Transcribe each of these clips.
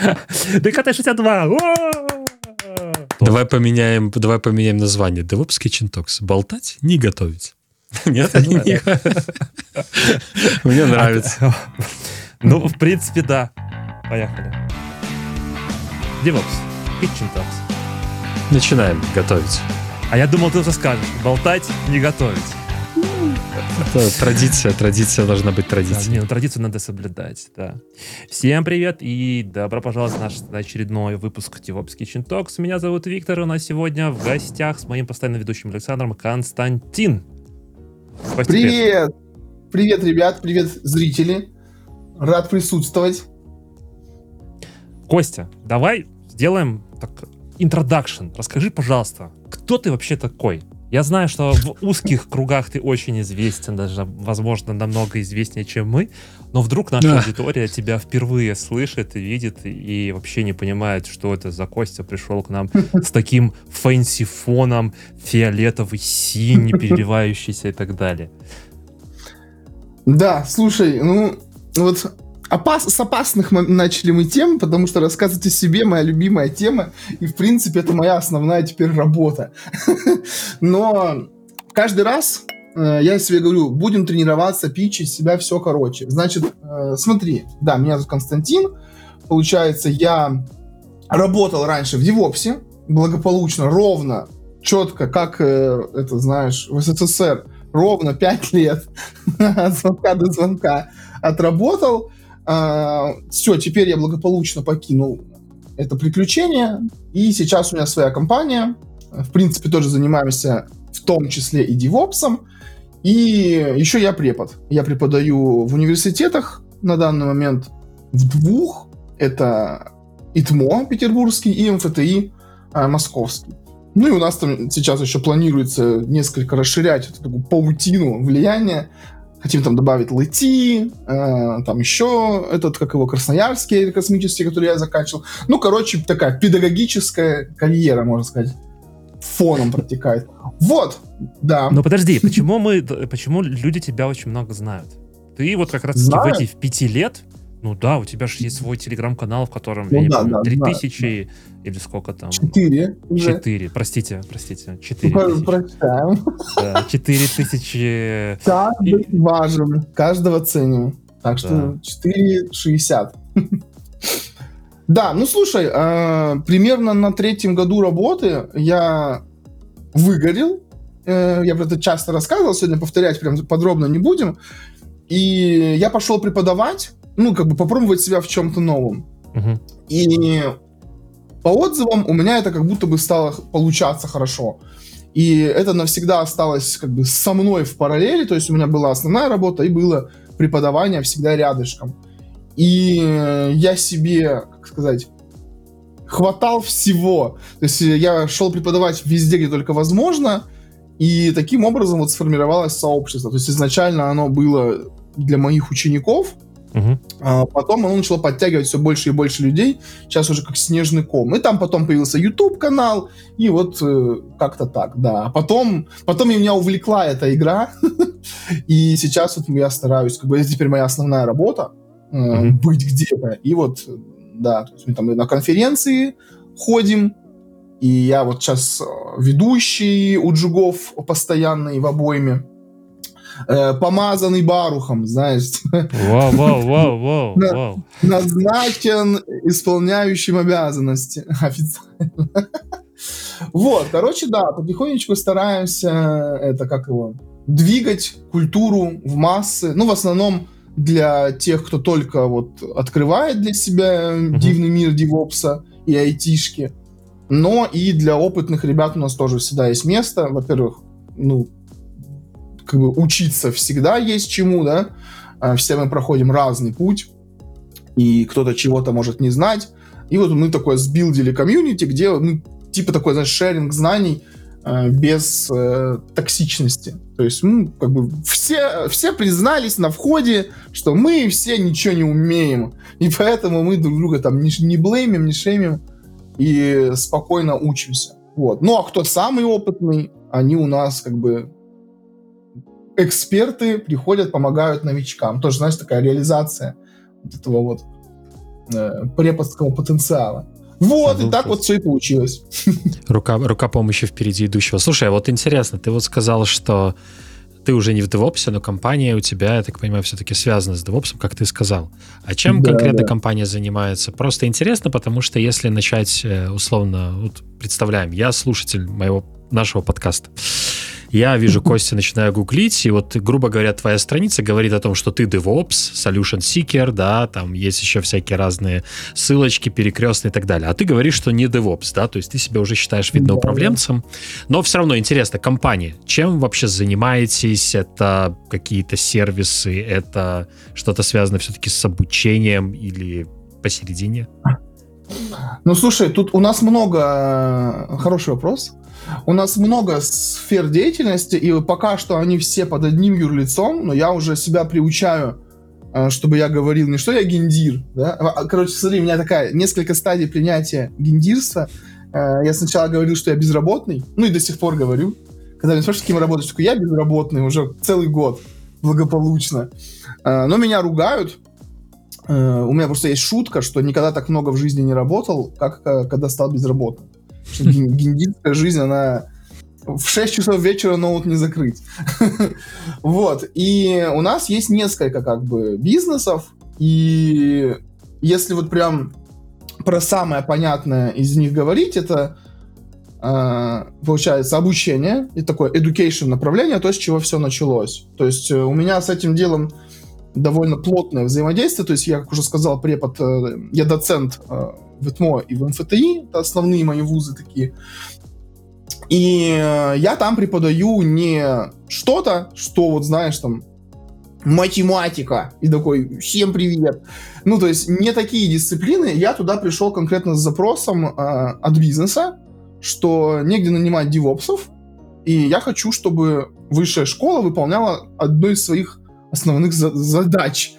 ДКТ 62! Давай поменяем, давай поменяем название. DevOps Kitchen Talks. Болтать, не готовить. Нет, мне нравится. Ну, в принципе, да. Поехали. DevOps Kitchen Talks. Начинаем готовить. А я думал, ты уже скажешь. Болтать, не готовить. Это традиция, традиция должна быть традицией. Да, не, ну, традицию надо соблюдать, да. Всем привет и добро пожаловать в наш очередной выпуск DevOps Kitchen Talks. Меня зовут Виктор, у нас сегодня в гостях с моим постоянным ведущим Александром Константин. Костя, привет! Привет, ребят, привет, зрители. Рад присутствовать. Костя, давай сделаем так introduction. Расскажи, пожалуйста, кто ты вообще такой? Я знаю, что в узких кругах ты очень известен, даже, возможно, намного известнее, чем мы, но вдруг наша да. аудитория тебя впервые слышит и видит, и вообще не понимает, что это за Костя пришел к нам с таким fancy фоном, фиолетовый, синий, переливающийся и так далее. Да, слушай, ну, вот опас, с опасных мы начали мы тем, потому что рассказывать о себе моя любимая тема, и в принципе это моя основная теперь работа. Но каждый раз э, я себе говорю, будем тренироваться, пичить себя все короче. Значит, э, смотри, да, меня зовут Константин, получается, я работал раньше в Девопсе, благополучно, ровно, четко, как э, это знаешь, в СССР, ровно 5 лет от звонка до звонка отработал. Все, теперь я благополучно покинул это приключение, и сейчас у меня своя компания. В принципе, тоже занимаемся в том числе и девопсом. И еще я препод. Я преподаю в университетах на данный момент в двух. Это ИТМО петербургский и МФТИ а, московский. Ну и у нас там сейчас еще планируется несколько расширять эту такую паутину влияния Хотим там добавить Лети, э, там еще этот, как его, Красноярский космический, который я заканчивал. Ну, короче, такая педагогическая карьера, можно сказать, фоном протекает. Вот, да. Но подожди, почему мы, почему люди тебя очень много знают? Ты вот как раз в эти в пяти лет ну да, у тебя же есть свой телеграм-канал, в котором, ну, я не да, помню, да, 3000 да. или сколько там? 4. 4, простите, простите, 4 тысячи. Прочитаем. Да, 4 тысячи. Каждый и... важен, каждого ценим. Так что да. 4,60. Да, ну слушай, э, примерно на третьем году работы я выгорел. Э, я про это часто рассказывал, сегодня повторять прям подробно не будем. И я пошел преподавать ну, как бы попробовать себя в чем-то новом. Угу. И по отзывам у меня это как будто бы стало получаться хорошо. И это навсегда осталось как бы со мной в параллели, то есть у меня была основная работа и было преподавание всегда рядышком. И я себе, как сказать, хватал всего. То есть я шел преподавать везде, где только возможно, и таким образом вот сформировалось сообщество. То есть изначально оно было для моих учеников, Угу. А потом оно начало подтягивать все больше и больше людей. Сейчас уже как снежный ком. И там потом появился YouTube канал. И вот э, как-то так, да. А потом, потом меня увлекла эта игра. и сейчас вот я стараюсь, как бы это теперь моя основная работа. Э, быть где-то. И вот, да, то есть мы там на конференции ходим. И я вот сейчас э, ведущий у джугов постоянный в обойме э, помазанный барухом, знаешь. Вау, вау, вау, вау, вау. Назначен исполняющим обязанности официально. Вот, короче, да, потихонечку стараемся это, как его, двигать культуру в массы. Ну, в основном для тех, кто только вот открывает для себя uh-huh. дивный мир девопса и айтишки. Но и для опытных ребят у нас тоже всегда есть место. Во-первых, ну, как бы учиться всегда есть чему, да, а, все мы проходим разный путь, и кто-то чего-то может не знать, и вот мы такое сбилдили комьюнити, где мы типа такой, знаешь, шеринг знаний э, без э, токсичности. То есть, ну, как бы все, все признались на входе, что мы все ничего не умеем, и поэтому мы друг друга там не, не блеймим, не шеймим, и спокойно учимся. Вот. Ну, а кто самый опытный, они у нас как бы эксперты приходят, помогают новичкам. Тоже, знаешь, такая реализация вот этого вот э, преподского потенциала. Вот, и так вот все и получилось. Рука, рука помощи впереди идущего. Слушай, а вот интересно, ты вот сказал, что ты уже не в DevOps, но компания у тебя, я так понимаю, все-таки связана с DevOps, как ты сказал. А чем да, конкретно да. компания занимается? Просто интересно, потому что если начать э, условно, вот представляем, я слушатель моего нашего подкаста. Я вижу Костя, начинаю гуглить, и вот, грубо говоря, твоя страница говорит о том, что ты DevOps, Solution Seeker, да, там есть еще всякие разные ссылочки, перекрестные и так далее. А ты говоришь, что не DevOps, да, то есть ты себя уже считаешь, видно, управленцем. Но все равно интересно, компания, чем вообще занимаетесь? Это какие-то сервисы, это что-то связано все-таки с обучением или посередине? Ну, слушай, тут у нас много... Э, хороший вопрос. У нас много сфер деятельности, и пока что они все под одним юрлицом, но я уже себя приучаю, э, чтобы я говорил не что я гендир, да? А, а, короче, смотри, у меня такая несколько стадий принятия гендирства. Э, я сначала говорил, что я безработный, ну и до сих пор говорю. Когда меня спрашивают, кем работаешь, я безработный уже целый год, благополучно. Но меня ругают, у меня просто есть шутка, что никогда так много в жизни не работал, как когда стал безработным. Гендитская жизнь, она в 6 часов вечера ноут не закрыть. вот. И у нас есть несколько как бы бизнесов, и если вот прям про самое понятное из них говорить, это э, получается обучение и такое education направление, то, с чего все началось. То есть э, у меня с этим делом довольно плотное взаимодействие, то есть я, как уже сказал, препод, э, я доцент в ИТМО и в МФТИ, это основные мои вузы такие. И э, я там преподаю не что-то, что вот знаешь там математика и такой всем привет. Ну то есть не такие дисциплины. Я туда пришел конкретно с запросом э, от бизнеса, что негде нанимать девопсов, и я хочу, чтобы высшая школа выполняла одну из своих основных за- задач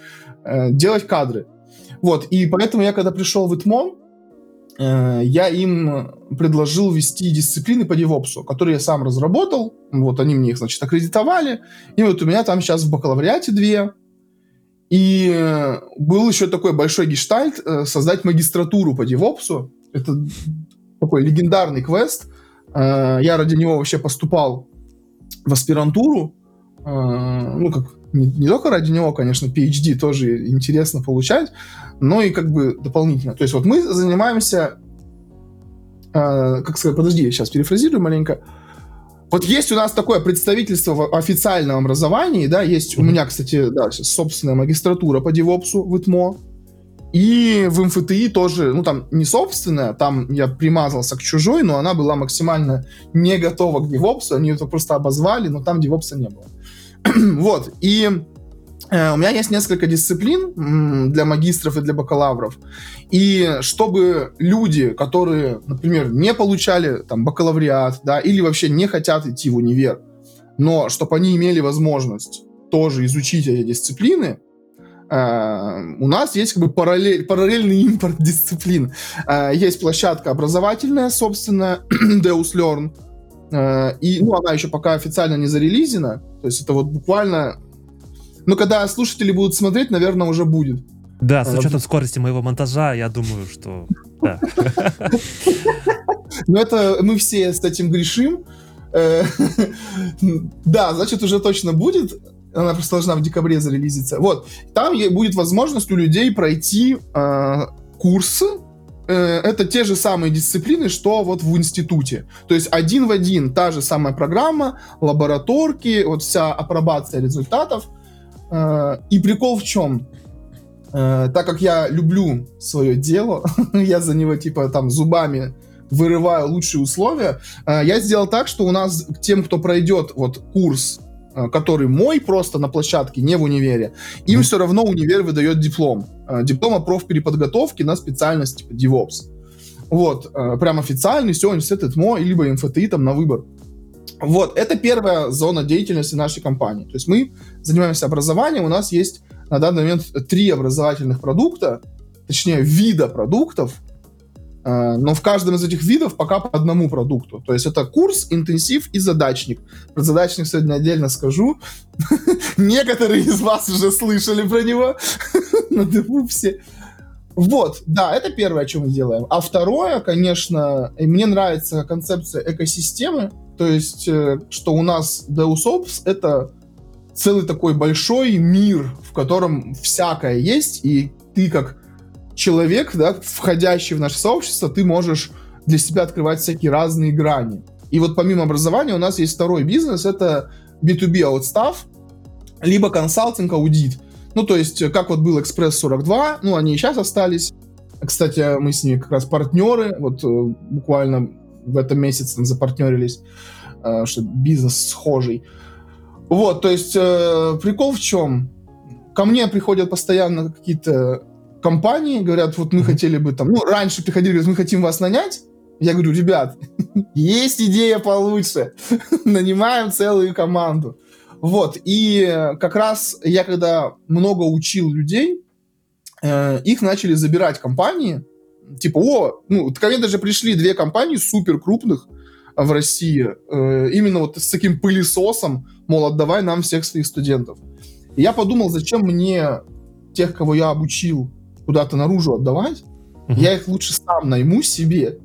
э, делать кадры. Вот, и поэтому я, когда пришел в ИТМО, Э, я им предложил вести дисциплины по девопсу, которые я сам разработал. Вот они мне их, значит, аккредитовали. И вот у меня там сейчас в бакалавриате две. И был еще такой большой гештальт э, создать магистратуру по девопсу. Это такой легендарный квест. Э, я ради него вообще поступал в аспирантуру. Ну, как не, не только ради него, конечно, PhD тоже интересно получать, но и как бы дополнительно. То есть вот мы занимаемся, э, как сказать, подожди, я сейчас перефразирую маленько. Вот есть у нас такое представительство в официальном образовании, да, есть mm-hmm. у меня, кстати, да, собственная магистратура по девопсу в ИТМО, и в МФТИ тоже, ну там не собственная, там я примазался к чужой, но она была максимально не готова к девопсу, они это просто обозвали, но там девопса не было. вот, и э, у меня есть несколько дисциплин для магистров и для бакалавров. И чтобы люди, которые, например, не получали там бакалавриат, да, или вообще не хотят идти в универ, но чтобы они имели возможность тоже изучить эти дисциплины, Uh, у нас есть как бы параллель, параллельный импорт дисциплин. Uh, есть площадка образовательная, собственно, Deus Learn, Э, и, ну, она еще пока официально не зарелизена. То есть это вот буквально... Ну, когда слушатели будут смотреть, наверное, уже будет. Да, с э, учетом скорости моего монтажа, я думаю, что... Да. Ну, это мы все с этим грешим. Э, да, значит, уже точно будет. Она просто должна в декабре зарелизиться. Вот. Там будет возможность у людей пройти курсы Э, это те же самые дисциплины, что вот в институте. То есть один в один та же самая программа, лабораторки, вот вся апробация результатов. Э, и прикол в чем? Э, так как я люблю свое дело, я за него типа там зубами вырываю лучшие условия, я сделал так, что у нас тем, кто пройдет вот курс Э, который мой просто на площадке, не в универе, им mm. все равно универ выдает диплом. Э, диплом о профпереподготовке на специальность типа DevOps. Вот, э, прям официальный, все, университет ЭТМО, либо МФТИ там на выбор. Вот, это первая зона деятельности нашей компании. То есть мы занимаемся образованием, у нас есть на данный момент три образовательных продукта, точнее, вида продуктов, Э, но в каждом из этих видов пока по одному продукту. То есть это курс, интенсив и задачник. Про задачник сегодня отдельно скажу. Некоторые из вас уже слышали про него на Девупсе. Вот, да, это первое, что мы делаем. А второе, конечно, мне нравится концепция экосистемы, то есть, э, что у нас Deus Ops — это целый такой большой мир, в котором всякое есть, и ты как человек, да, входящий в наше сообщество, ты можешь для себя открывать всякие разные грани. И вот помимо образования у нас есть второй бизнес, это B2B аутстав, либо консалтинг, аудит. Ну, то есть, как вот был Экспресс 42, ну, они и сейчас остались. Кстати, мы с ними как раз партнеры, вот э, буквально в этом месяце там запартнерились, э, что бизнес схожий. Вот, то есть, э, прикол в чем? Ко мне приходят постоянно какие-то компании, говорят, вот мы хотели бы там, ну, раньше приходили, говорят, мы хотим вас нанять. Я говорю, ребят, есть идея получше. Нанимаем целую команду. Вот, и как раз я когда много учил людей, э, их начали забирать компании, типа, о, ну, ко мне даже пришли две компании супер крупных в России, э, именно вот с таким пылесосом, мол, отдавай нам всех своих студентов. И я подумал, зачем мне тех, кого я обучил, куда-то наружу отдавать, uh-huh. я их лучше сам найму себе,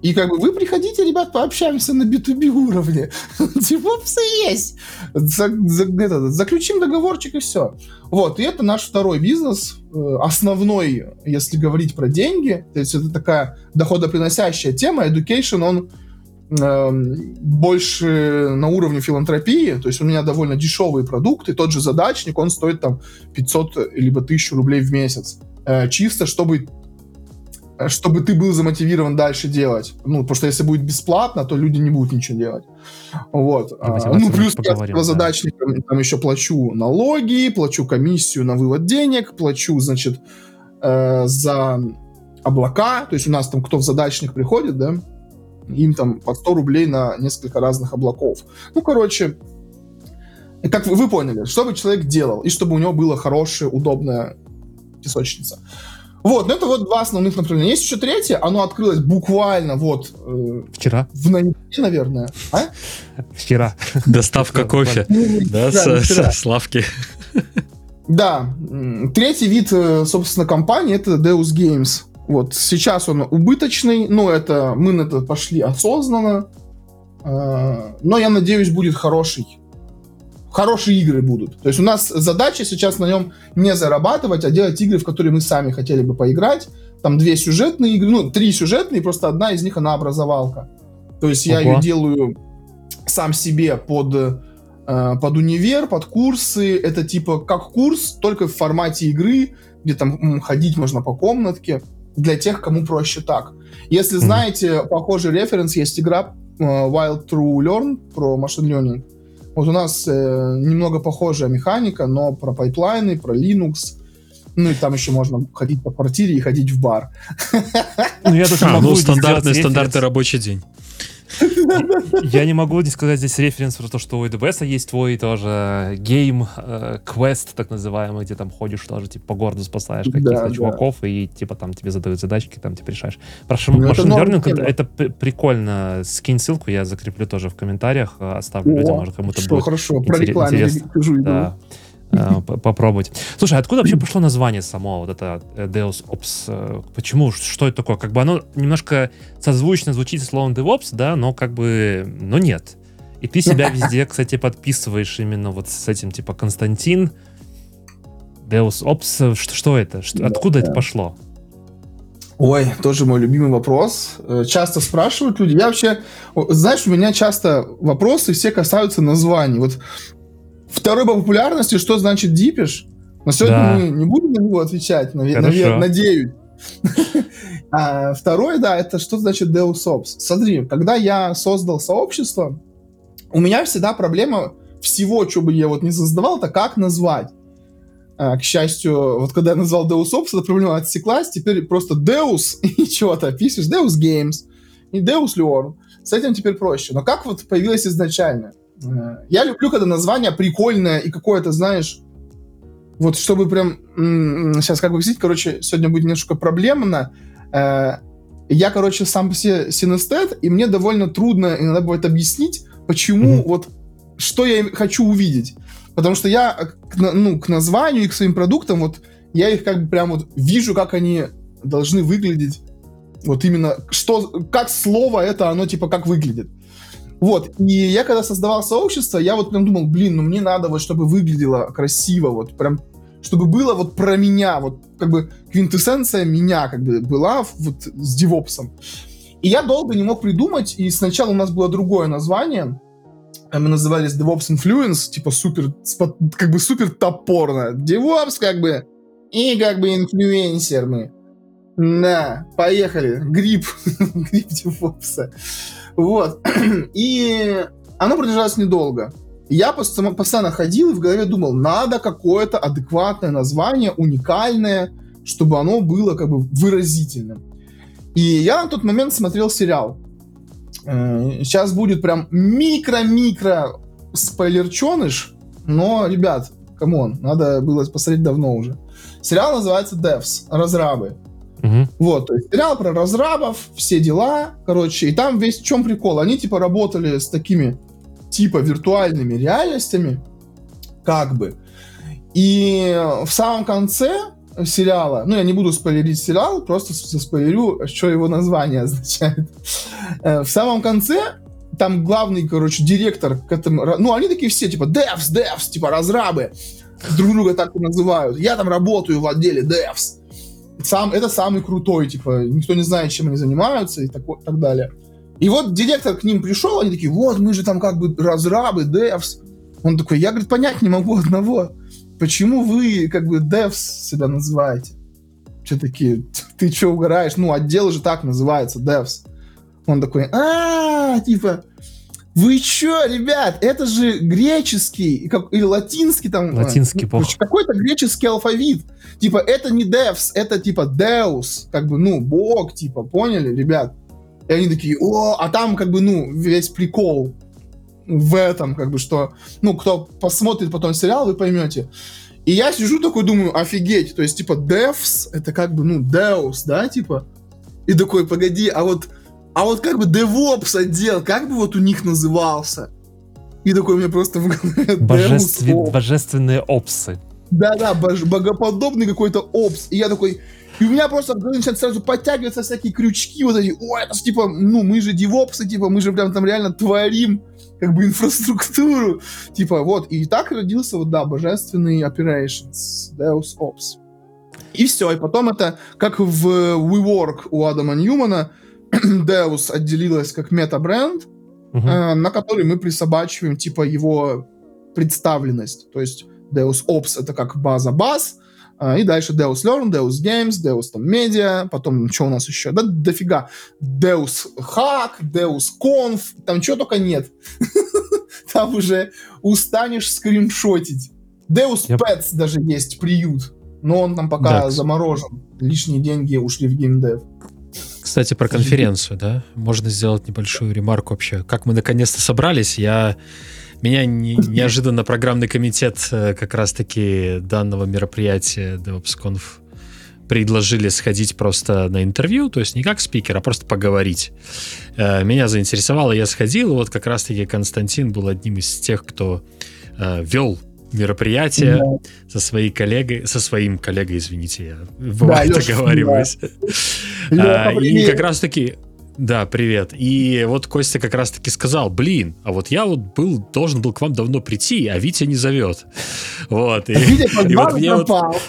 и как бы вы приходите, ребят, пообщаемся на B2B уровне. Девопсы есть. За, за, это, заключим договорчик и все. Вот, и это наш второй бизнес, э, основной, если говорить про деньги. То есть это такая доходоприносящая тема. Education, он э, больше на уровне филантропии. То есть у меня довольно дешевые продукты. Тот же задачник, он стоит там 500 либо 1000 рублей в месяц. Э, чисто, чтобы чтобы ты был замотивирован дальше делать. Ну, потому что если будет бесплатно, то люди не будут ничего делать. Вот. А, ну, плюс я задачникам да. там еще плачу налоги, плачу комиссию на вывод денег, плачу, значит, э, за облака. То есть у нас там кто в задачник приходит, да, им там по 100 рублей на несколько разных облаков. Ну, короче, как вы, вы поняли, что бы человек делал, и чтобы у него была хорошая, удобная песочница. Вот, ну это вот два основных направления. Есть еще третье, оно открылось буквально вот... Э, Вчера. В ноябре, наверное. А? Вчера. Доставка кофе. Да, со Славки. Да. Третий вид, э, собственно, компании это Deus Games. Вот сейчас он убыточный, но это мы на это пошли осознанно. Э, но я надеюсь, будет хороший хорошие игры будут. То есть у нас задача сейчас на нем не зарабатывать, а делать игры, в которые мы сами хотели бы поиграть. Там две сюжетные игры, ну, три сюжетные, просто одна из них, она образовалка. То есть я ее делаю сам себе под, э, под универ, под курсы. Это типа как курс, только в формате игры, где там ходить можно по комнатке, для тех, кому проще так. Если знаете, похожий референс, есть игра э, While True: Learn про machine learning вот у нас э, немного похожая механика, но про пайплайны, про Linux, ну и там еще можно ходить по квартире и ходить в бар. Ну я даже а, могу ну стандартный, стандартный рабочий день. Я не могу не сказать здесь референс про то, что у EDBS есть свой тоже game, квест, так называемый, где там ходишь тоже, типа, по городу спасаешь каких-то чуваков, и, типа, там тебе задают задачки, там ты решаешь. Про ну, машин learning это прикольно. Скинь ссылку, я закреплю тоже в комментариях, оставлю людям, может, кому-то будет хорошо, про Да. Э, попробовать. Слушай, откуда вообще пошло название само, вот это э, Deus Ops? Э, почему? Что это такое? Как бы оно немножко созвучно звучит словом DevOps, да, но как бы, но нет. И ты себя везде, кстати, подписываешь именно вот с этим, типа, Константин, Deus Ops, что, что это? Что, откуда это пошло? Ой, тоже мой любимый вопрос. Часто спрашивают люди. Я вообще, знаешь, у меня часто вопросы все касаются названий. Вот Второй по популярности, что значит дипиш? Но сегодня да. мы не будем на него отвечать, наверное, надеюсь. А второе, да, это что значит Deus Ops. Смотри, когда я создал сообщество, у меня всегда проблема всего, что бы я вот не создавал, это как назвать. А, к счастью, вот когда я назвал Deus Ops, эта проблема отсеклась, теперь просто Deus и что-то пишешь, Deus Games и Deus Learn. С этим теперь проще. Но как вот появилось изначально? Э, я люблю, когда название прикольное и какое-то, знаешь, вот чтобы прям... Сейчас как объяснить, короче, сегодня будет немножко проблемно. Э, я, короче, сам все синестет, и мне довольно трудно иногда будет объяснить, почему mm-hmm. вот что я хочу увидеть. Потому что я к, ну, к названию и к своим продуктам, вот я их как бы прям вот вижу, как они должны выглядеть вот именно, что, как слово это, оно типа как выглядит. Вот, и я когда создавал сообщество, я вот прям думал, блин, ну мне надо вот, чтобы выглядело красиво, вот прям, чтобы было вот про меня, вот как бы квинтэссенция меня как бы была вот с девопсом. И я долго не мог придумать, и сначала у нас было другое название, мы назывались DevOps Influence, типа супер, как бы супер топорно. DevOps как бы, и как бы инфлюенсер мы. Да, поехали. Грипп. Грипп DevOps. Вот. И оно продолжалось недолго. Я постоянно ходил и в голове думал, надо какое-то адекватное название, уникальное, чтобы оно было как бы выразительным. И я на тот момент смотрел сериал. Сейчас э, будет прям микро-микро спойлерченыш, но, ребят, come on, надо было посмотреть давно уже. Сериал называется Devs, разрабы. Угу. Вот, то есть сериал про разрабов, все дела, короче, и там весь в чем прикол. Они типа работали с такими типа виртуальными реальностями, как бы. И в самом конце сериала, ну я не буду спойлерить сериал, просто спойлерю, что его название означает. Э, в самом конце там главный, короче, директор к этому, ну они такие все типа devs, devs, типа разрабы, друг друга так и называют. Я там работаю в отделе devs сам, это самый крутой, типа, никто не знает, чем они занимаются и так, так далее. И вот директор к ним пришел, они такие, вот, мы же там как бы разрабы, девс. Он такой, я, говорит, понять не могу одного. Почему вы как бы девс себя называете? Что такие, ты что угораешь? Ну, отдел же так называется, девс. Он такой, а, типа, вы чё, ребят, это же греческий как, или латинский там... Латинский ну. Какой-то греческий алфавит. Типа, это не devs, это типа deus, как бы, ну, бог, типа, поняли, ребят? И они такие, о, а там как бы, ну, весь прикол в этом, как бы, что, ну, кто посмотрит потом сериал, вы поймете. И я сижу такой, думаю, офигеть, то есть, типа, devs, это как бы, ну, deus, да, типа? И такой, погоди, а вот а вот как бы DevOps отдел, как бы вот у них назывался? И такой у меня просто в голове Божествен... Божественные опсы. Да-да, бож... богоподобный какой-то опс. И я такой... И у меня просто в голове начинают сразу подтягиваться всякие крючки, вот эти, о, это ж типа, ну, мы же девопсы, типа, мы же прям там реально творим, как бы, инфраструктуру, типа, вот. И так родился, вот, да, божественный operations, Deus Ops. И все, и потом это, как в WeWork у Адама Ньюмана, Deus отделилась как мета-бренд, угу. э, на который мы присобачиваем типа его представленность. То есть Deus Ops это как база баз, э, и дальше Deus Learn, Deus Games, Deus там Media, потом что у нас еще? Да дофига. Deus Hack, Deus Conf, там чего только нет. Там уже устанешь скриншотить. Deus Pets даже есть приют, но он там пока заморожен. Лишние деньги ушли в геймдев. Кстати, про конференцию, да? Можно сделать небольшую ремарку вообще. Как мы наконец-то собрались, я... Меня не, неожиданно программный комитет э, как раз-таки данного мероприятия DevOpsConf предложили сходить просто на интервью, то есть не как спикер, а просто поговорить. Э, меня заинтересовало, я сходил, и вот как раз-таки Константин был одним из тех, кто э, вел мероприятие да. со своей коллегой, со своим коллегой, извините, я бывает да, оговариваюсь. Да. А, и как раз таки да, привет. И вот Костя как раз-таки сказал, блин, а вот я вот был, должен был к вам давно прийти, а Витя не зовет. Вот. И, и вот мне вот...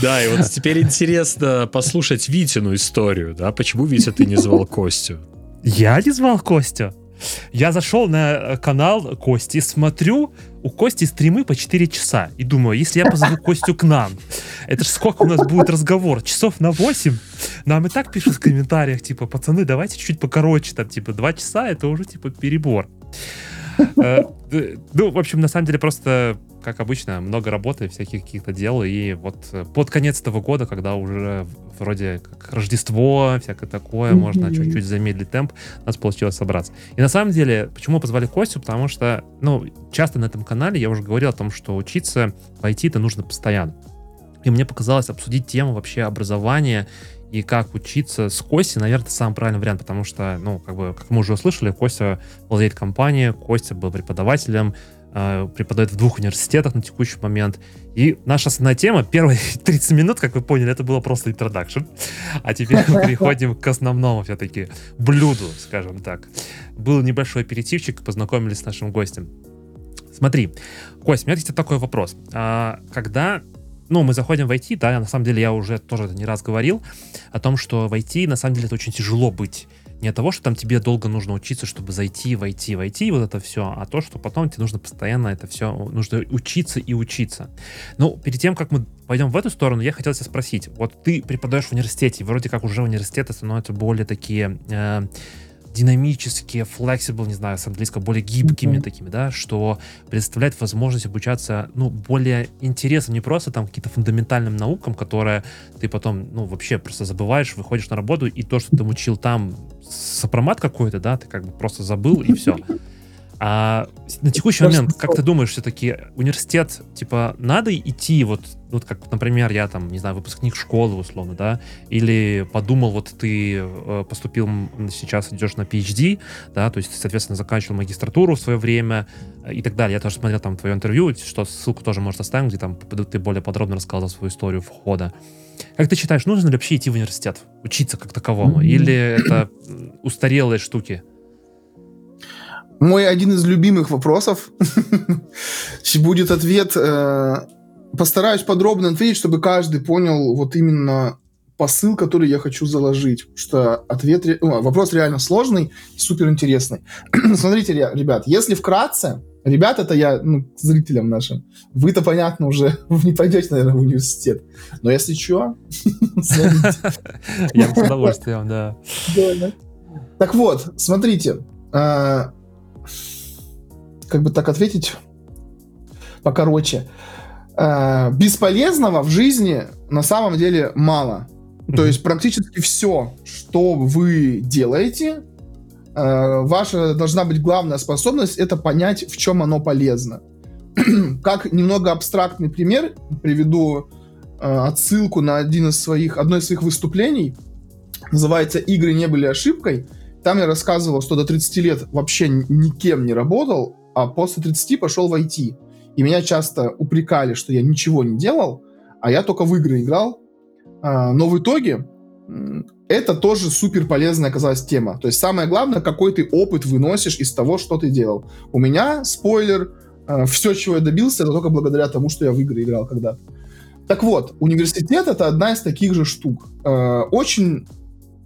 Да, и вот теперь интересно послушать Витину историю, да, почему Витя ты не звал Костю? Я не звал Костю? Я зашел на э, канал Кости, смотрю, у Кости стримы по 4 часа. И думаю, если я позову Костю к нам, это же сколько у нас будет разговор? Часов на 8? Нам и так пишут в комментариях, типа, пацаны, давайте чуть-чуть покороче, там, типа, 2 часа, это уже, типа, перебор. Э, ну, в общем, на самом деле, просто, как обычно, много работы, всяких каких-то дел, и вот э, под конец этого года, когда уже вроде как Рождество, всякое такое, можно чуть-чуть замедлить темп, у нас получилось собраться. И на самом деле, почему позвали Костю? Потому что, ну, часто на этом канале я уже говорил о том, что учиться в IT-то нужно постоянно. И мне показалось обсудить тему вообще образования и как учиться с Костей, наверное, это самый правильный вариант, потому что, ну, как бы, как мы уже услышали, Костя владеет компанией, Костя был преподавателем, преподает в двух университетах на текущий момент. И наша основная тема, первые 30 минут, как вы поняли, это было просто introduction. А теперь мы переходим к основному все-таки блюду, скажем так. Был небольшой аперитивчик, познакомились с нашим гостем. Смотри, Кость, у меня есть такой вопрос. А, когда ну, мы заходим в IT, да, на самом деле я уже тоже не раз говорил о том, что в IT на самом деле это очень тяжело быть. Не от того, что там тебе долго нужно учиться, чтобы зайти, войти, войти, вот это все, а то, что потом тебе нужно постоянно это все, нужно учиться и учиться. Ну, перед тем, как мы пойдем в эту сторону, я хотел тебя спросить. Вот ты преподаешь в университете, вроде как уже университеты становятся более такие... Э, динамические, flexible, не знаю, с английского, более гибкими mm-hmm. такими, да, что предоставляет возможность обучаться, ну, более интересно, не просто там каким-то фундаментальным наукам, которые ты потом, ну, вообще просто забываешь, выходишь на работу, и то, что ты учил там, сопромат какой-то, да, ты как бы просто забыл, и все. А на текущий момент, как ты думаешь, все-таки университет, типа, надо идти вот, вот как, например, я там, не знаю, выпускник школы условно, да, или подумал, вот ты э, поступил сейчас, идешь на PhD, да, то есть, соответственно, заканчивал магистратуру в свое время э, и так далее. Я тоже смотрел там твое интервью, что ссылку тоже может оставим, где там ты более подробно рассказал свою историю входа. Как ты считаешь, нужно ли вообще идти в университет, учиться как таковому, или это устарелые штуки? Мой один из любимых вопросов будет ответ. Э, постараюсь подробно ответить, чтобы каждый понял вот именно посыл, который я хочу заложить. Что ответ, ну, вопрос реально сложный и супер интересный. Смотрите, ребят, если вкратце, ребят, это я ну, зрителям нашим, вы-то, понятно, уже не пойдете, наверное, в университет. Но если что, Я с удовольствием, да. Так вот, смотрите, э, как бы так ответить покороче. Э, бесполезного в жизни на самом деле мало. Mm-hmm. То есть практически все, что вы делаете, э, ваша должна быть главная способность это понять, в чем оно полезно. как немного абстрактный пример приведу э, отсылку на один из своих, одно из своих выступлений. Называется «Игры не были ошибкой». Там я рассказывал, что до 30 лет вообще никем не работал, а после 30 пошел в IT. И меня часто упрекали, что я ничего не делал, а я только в игры играл. А, но в итоге это тоже супер полезная оказалась тема. То есть самое главное, какой ты опыт выносишь из того, что ты делал. У меня, спойлер, а, все, чего я добился, это только благодаря тому, что я в игры играл когда-то. Так вот, университет это одна из таких же штук. А, очень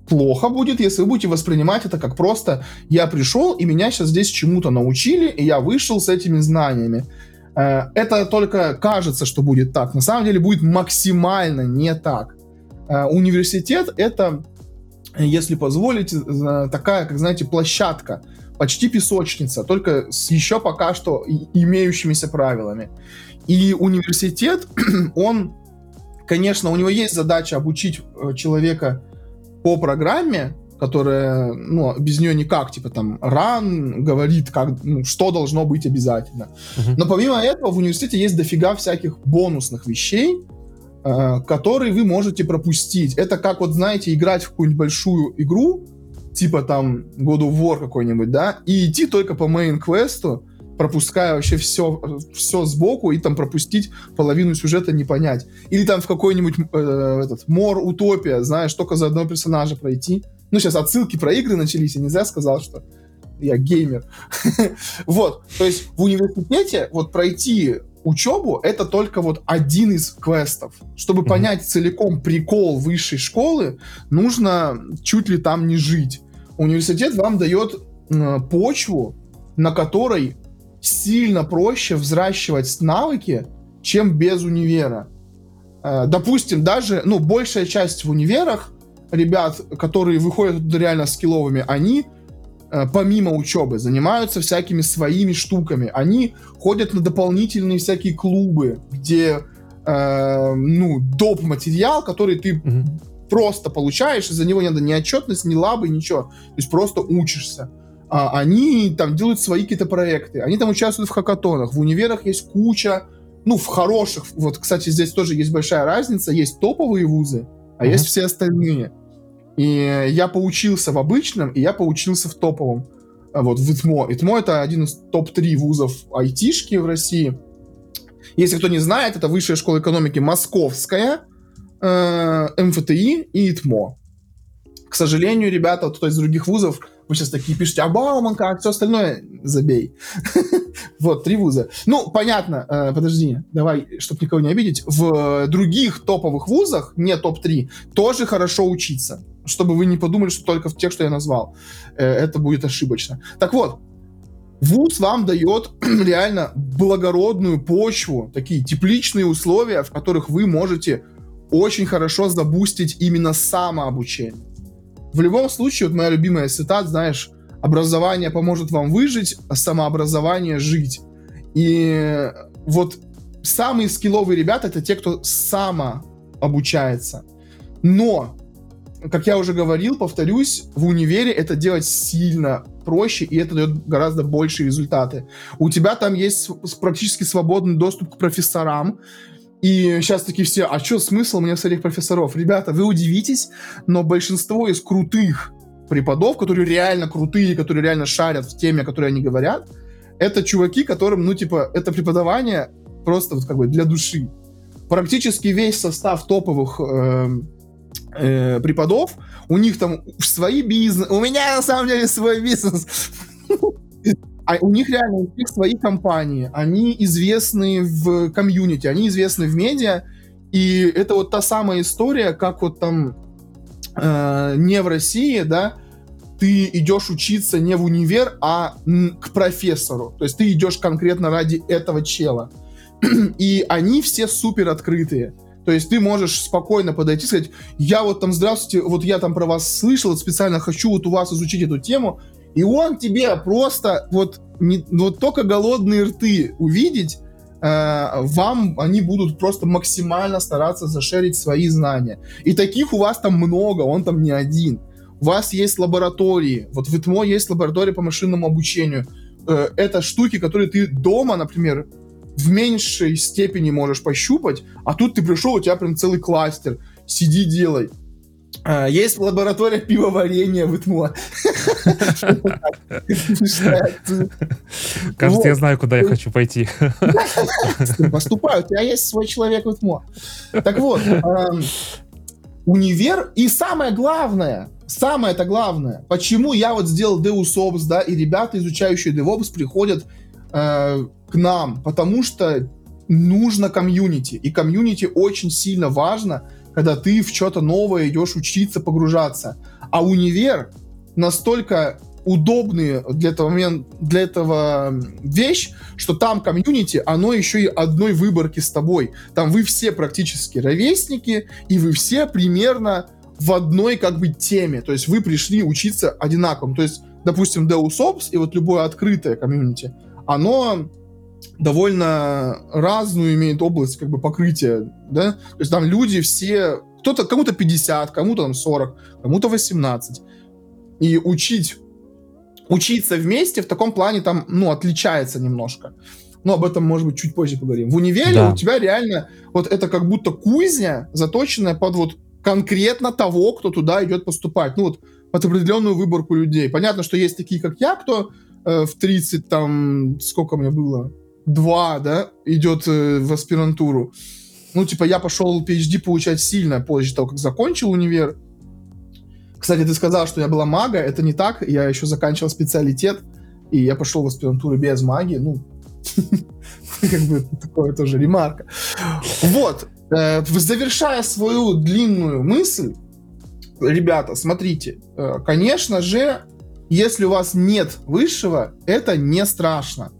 плохо будет, если вы будете воспринимать это как просто «я пришел, и меня сейчас здесь чему-то научили, и я вышел с этими знаниями». Э, это только кажется, что будет так. На самом деле будет максимально не так. Э, университет — это, если позволите, э, такая, как знаете, площадка, почти песочница, только с еще пока что имеющимися правилами. И университет, он, конечно, у него есть задача обучить человека по программе, которая, ну, без нее никак, типа там, ран говорит, как, ну, что должно быть обязательно. Uh-huh. Но помимо этого в университете есть дофига всяких бонусных вещей, э, которые вы можете пропустить. Это как, вот, знаете, играть в какую-нибудь большую игру, типа там God of War какой-нибудь, да, и идти только по мейн-квесту, пропуская вообще все, все сбоку и там пропустить половину сюжета не понять. Или там в какой-нибудь э, этот Мор Утопия, знаешь, только за одного персонажа пройти. Ну, сейчас отсылки про игры начались, я нельзя сказал, что я геймер. вот, то есть в университете вот пройти учебу это только вот один из квестов. Чтобы mm-hmm. понять целиком прикол высшей школы, нужно чуть ли там не жить. Университет вам дает э, почву, на которой сильно проще взращивать навыки, чем без универа. Э, допустим, даже, ну, большая часть в универах ребят, которые выходят туда реально скилловыми, они э, помимо учебы занимаются всякими своими штуками. Они ходят на дополнительные всякие клубы, где э, ну доп материал, который ты mm-hmm. просто получаешь, и за него не надо ни отчетность, ни лабы, ничего. То есть просто учишься а, они там делают свои какие-то проекты, они там участвуют в хакатонах, в универах есть куча, ну, в хороших, вот, кстати, здесь тоже есть большая разница, есть топовые вузы, а mm-hmm. есть все остальные. И я поучился в обычном, и я поучился в топовом. вот в ИТМО. ИТМО это один из топ-3 вузов айтишки в России. Если кто не знает, это Высшая школа экономики Московская, э, МФТИ и ИТМО. К сожалению, ребята, вот кто из других вузов, вы сейчас такие пишете, а Бауманка, а все остальное забей. Вот, три вуза. Ну, понятно, э, подожди, давай, чтобы никого не обидеть. В других топовых вузах, не топ-3, тоже хорошо учиться. Чтобы вы не подумали, что только в тех, что я назвал. Э, это будет ошибочно. Так вот, вуз вам дает реально благородную почву, такие тепличные условия, в которых вы можете очень хорошо забустить именно самообучение. В любом случае, вот моя любимая цитата, знаешь, образование поможет вам выжить, а самообразование жить. И вот самые скилловые ребята это те, кто самообучается. Но, как я уже говорил, повторюсь, в универе это делать сильно проще, и это дает гораздо большие результаты. У тебя там есть практически свободный доступ к профессорам, и сейчас такие все, а что смысл мне своих профессоров? Ребята, вы удивитесь, но большинство из крутых преподов, которые реально крутые, которые реально шарят в теме, о которой они говорят, это чуваки, которым, ну, типа, это преподавание просто вот как бы для души. Практически весь состав топовых э, э, преподов, у них там свои бизнес, у меня на самом деле свой бизнес. А у них реально у них свои компании, они известны в комьюнити, они известны в медиа, и это вот та самая история, как вот там э, не в России, да, ты идешь учиться не в универ, а к профессору. То есть ты идешь конкретно ради этого чела. И они все супер открытые. То есть ты можешь спокойно подойти и сказать, я вот там, здравствуйте, вот я там про вас слышал, специально хочу вот у вас изучить эту тему, и он тебе просто вот, не, вот только голодные рты увидеть, э, вам они будут просто максимально стараться зашерить свои знания. И таких у вас там много, он там не один. У вас есть лаборатории. Вот в ИТМО есть лаборатория по машинному обучению. Э, это штуки, которые ты дома, например, в меньшей степени можешь пощупать, а тут ты пришел, у тебя прям целый кластер. Сиди, делай. А, есть лаборатория пивоварения в ИТМО. Кажется, я знаю, куда я хочу пойти. Поступаю, у тебя есть свой человек в ИТМО. Так вот, универ, и самое главное, самое это главное, почему я вот сделал Deus Ops, да, и ребята, изучающие DevOps, приходят э, к нам, потому что нужно комьюнити, и комьюнити очень сильно важно, когда ты в что-то новое идешь учиться, погружаться. А универ настолько удобный для этого момента, для этого вещь, что там комьюнити, оно еще и одной выборки с тобой. Там вы все практически ровесники, и вы все примерно в одной как бы теме. То есть вы пришли учиться одинаковым. То есть, допустим, Deus Ops и вот любое открытое комьюнити, оно довольно разную имеет область как бы покрытия, да, то есть там люди все, кто-то, кому-то 50, кому-то там 40, кому-то 18, и учить, учиться вместе в таком плане там, ну, отличается немножко. Но об этом, может быть, чуть позже поговорим. В универе да. у тебя реально вот это как будто кузня, заточенная под вот конкретно того, кто туда идет поступать. Ну вот под определенную выборку людей. Понятно, что есть такие, как я, кто э, в 30, там, сколько мне было, два, да, идет э, в аспирантуру. Ну, типа, я пошел PhD получать сильно позже того, как закончил универ. Кстати, ты сказал, что я была мага. Это не так. Я еще заканчивал специалитет, и я пошел в аспирантуру без магии. Ну, как бы такое тоже ремарка. Вот. Э, завершая свою длинную мысль, ребята, смотрите. Э, конечно же, если у вас нет высшего, это не страшно.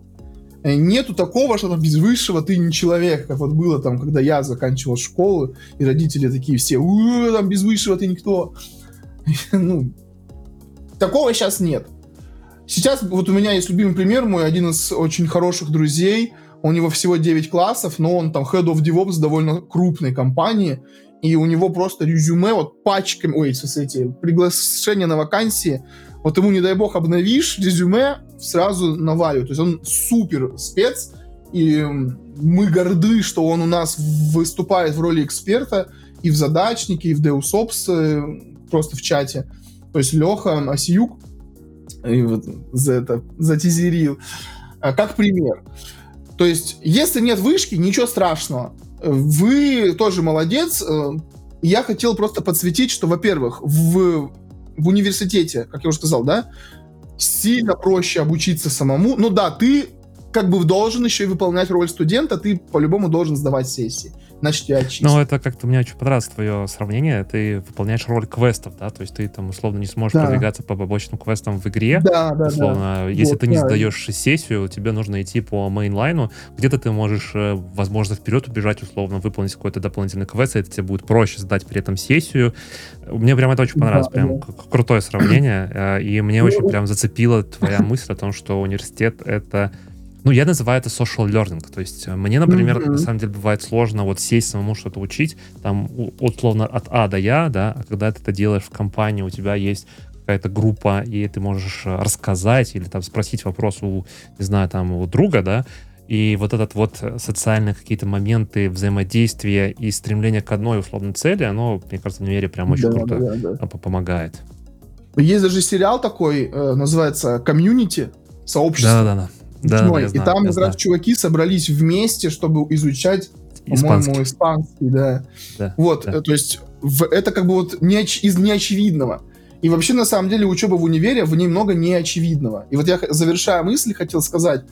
Э, нету такого, что там без высшего ты не человек, как вот было там, когда я заканчивал школу, и родители такие все, там без высшего ты никто. ну, такого сейчас нет. Сейчас вот у меня есть любимый пример, мой один из очень хороших друзей, у него всего 9 классов, но он там head of DevOps довольно крупной компании, и у него просто резюме вот пачками, ой, эти приглашения на вакансии вот ему, не дай бог, обновишь резюме, сразу наваливают. То есть он супер спец, и мы горды, что он у нас выступает в роли эксперта и в задачнике, и в Deus Ops, э, просто в чате. То есть Леха Осиюк, И вот за это затизерил. А, как пример. То есть, если нет вышки, ничего страшного. Вы тоже молодец. Э, я хотел просто подсветить, что, во-первых, в, в университете, как я уже сказал, да, сильно проще обучиться самому. Ну да, ты как бы должен еще и выполнять роль студента, ты по-любому должен сдавать сессии значит, я чист. Ну, это как-то мне очень понравилось твое сравнение. Ты выполняешь роль квестов, да, то есть ты там условно не сможешь да. продвигаться по побочным квестам в игре. Да, да, условно. Да. Если вот, ты не да. сдаешь сессию, тебе нужно идти по мейнлайну. Где-то ты можешь, э, возможно, вперед убежать, условно, выполнить какой-то дополнительный квест, и это тебе будет проще сдать при этом сессию. Мне прям это очень понравилось, да, прям да. крутое сравнение. Э, и мне очень ну, прям зацепила твоя мысль о том, что университет — это ну, я называю это social learning. То есть э, мне, например, mm-hmm. на самом деле бывает сложно вот сесть самому что-то учить, там, условно, от А до Я, да, а когда ты это делаешь в компании, у тебя есть какая-то группа, и ты можешь э, рассказать или там спросить вопрос у, не знаю, там, у друга, да, и вот этот вот социальные какие-то моменты взаимодействия и стремление к одной условной цели, оно, мне кажется, в универе прям очень да, круто да, да. помогает. Есть даже сериал такой, э, называется «Комьюнити», сообщество. Да-да-да. Да, да, и знаю, там как знаю. раз чуваки собрались вместе, чтобы изучать, по-моему, испанский, да. да вот, да. то есть в, это как бы вот не, из неочевидного. И вообще, на самом деле, учеба в универе, в ней много неочевидного. И вот я, завершая мысли, хотел сказать,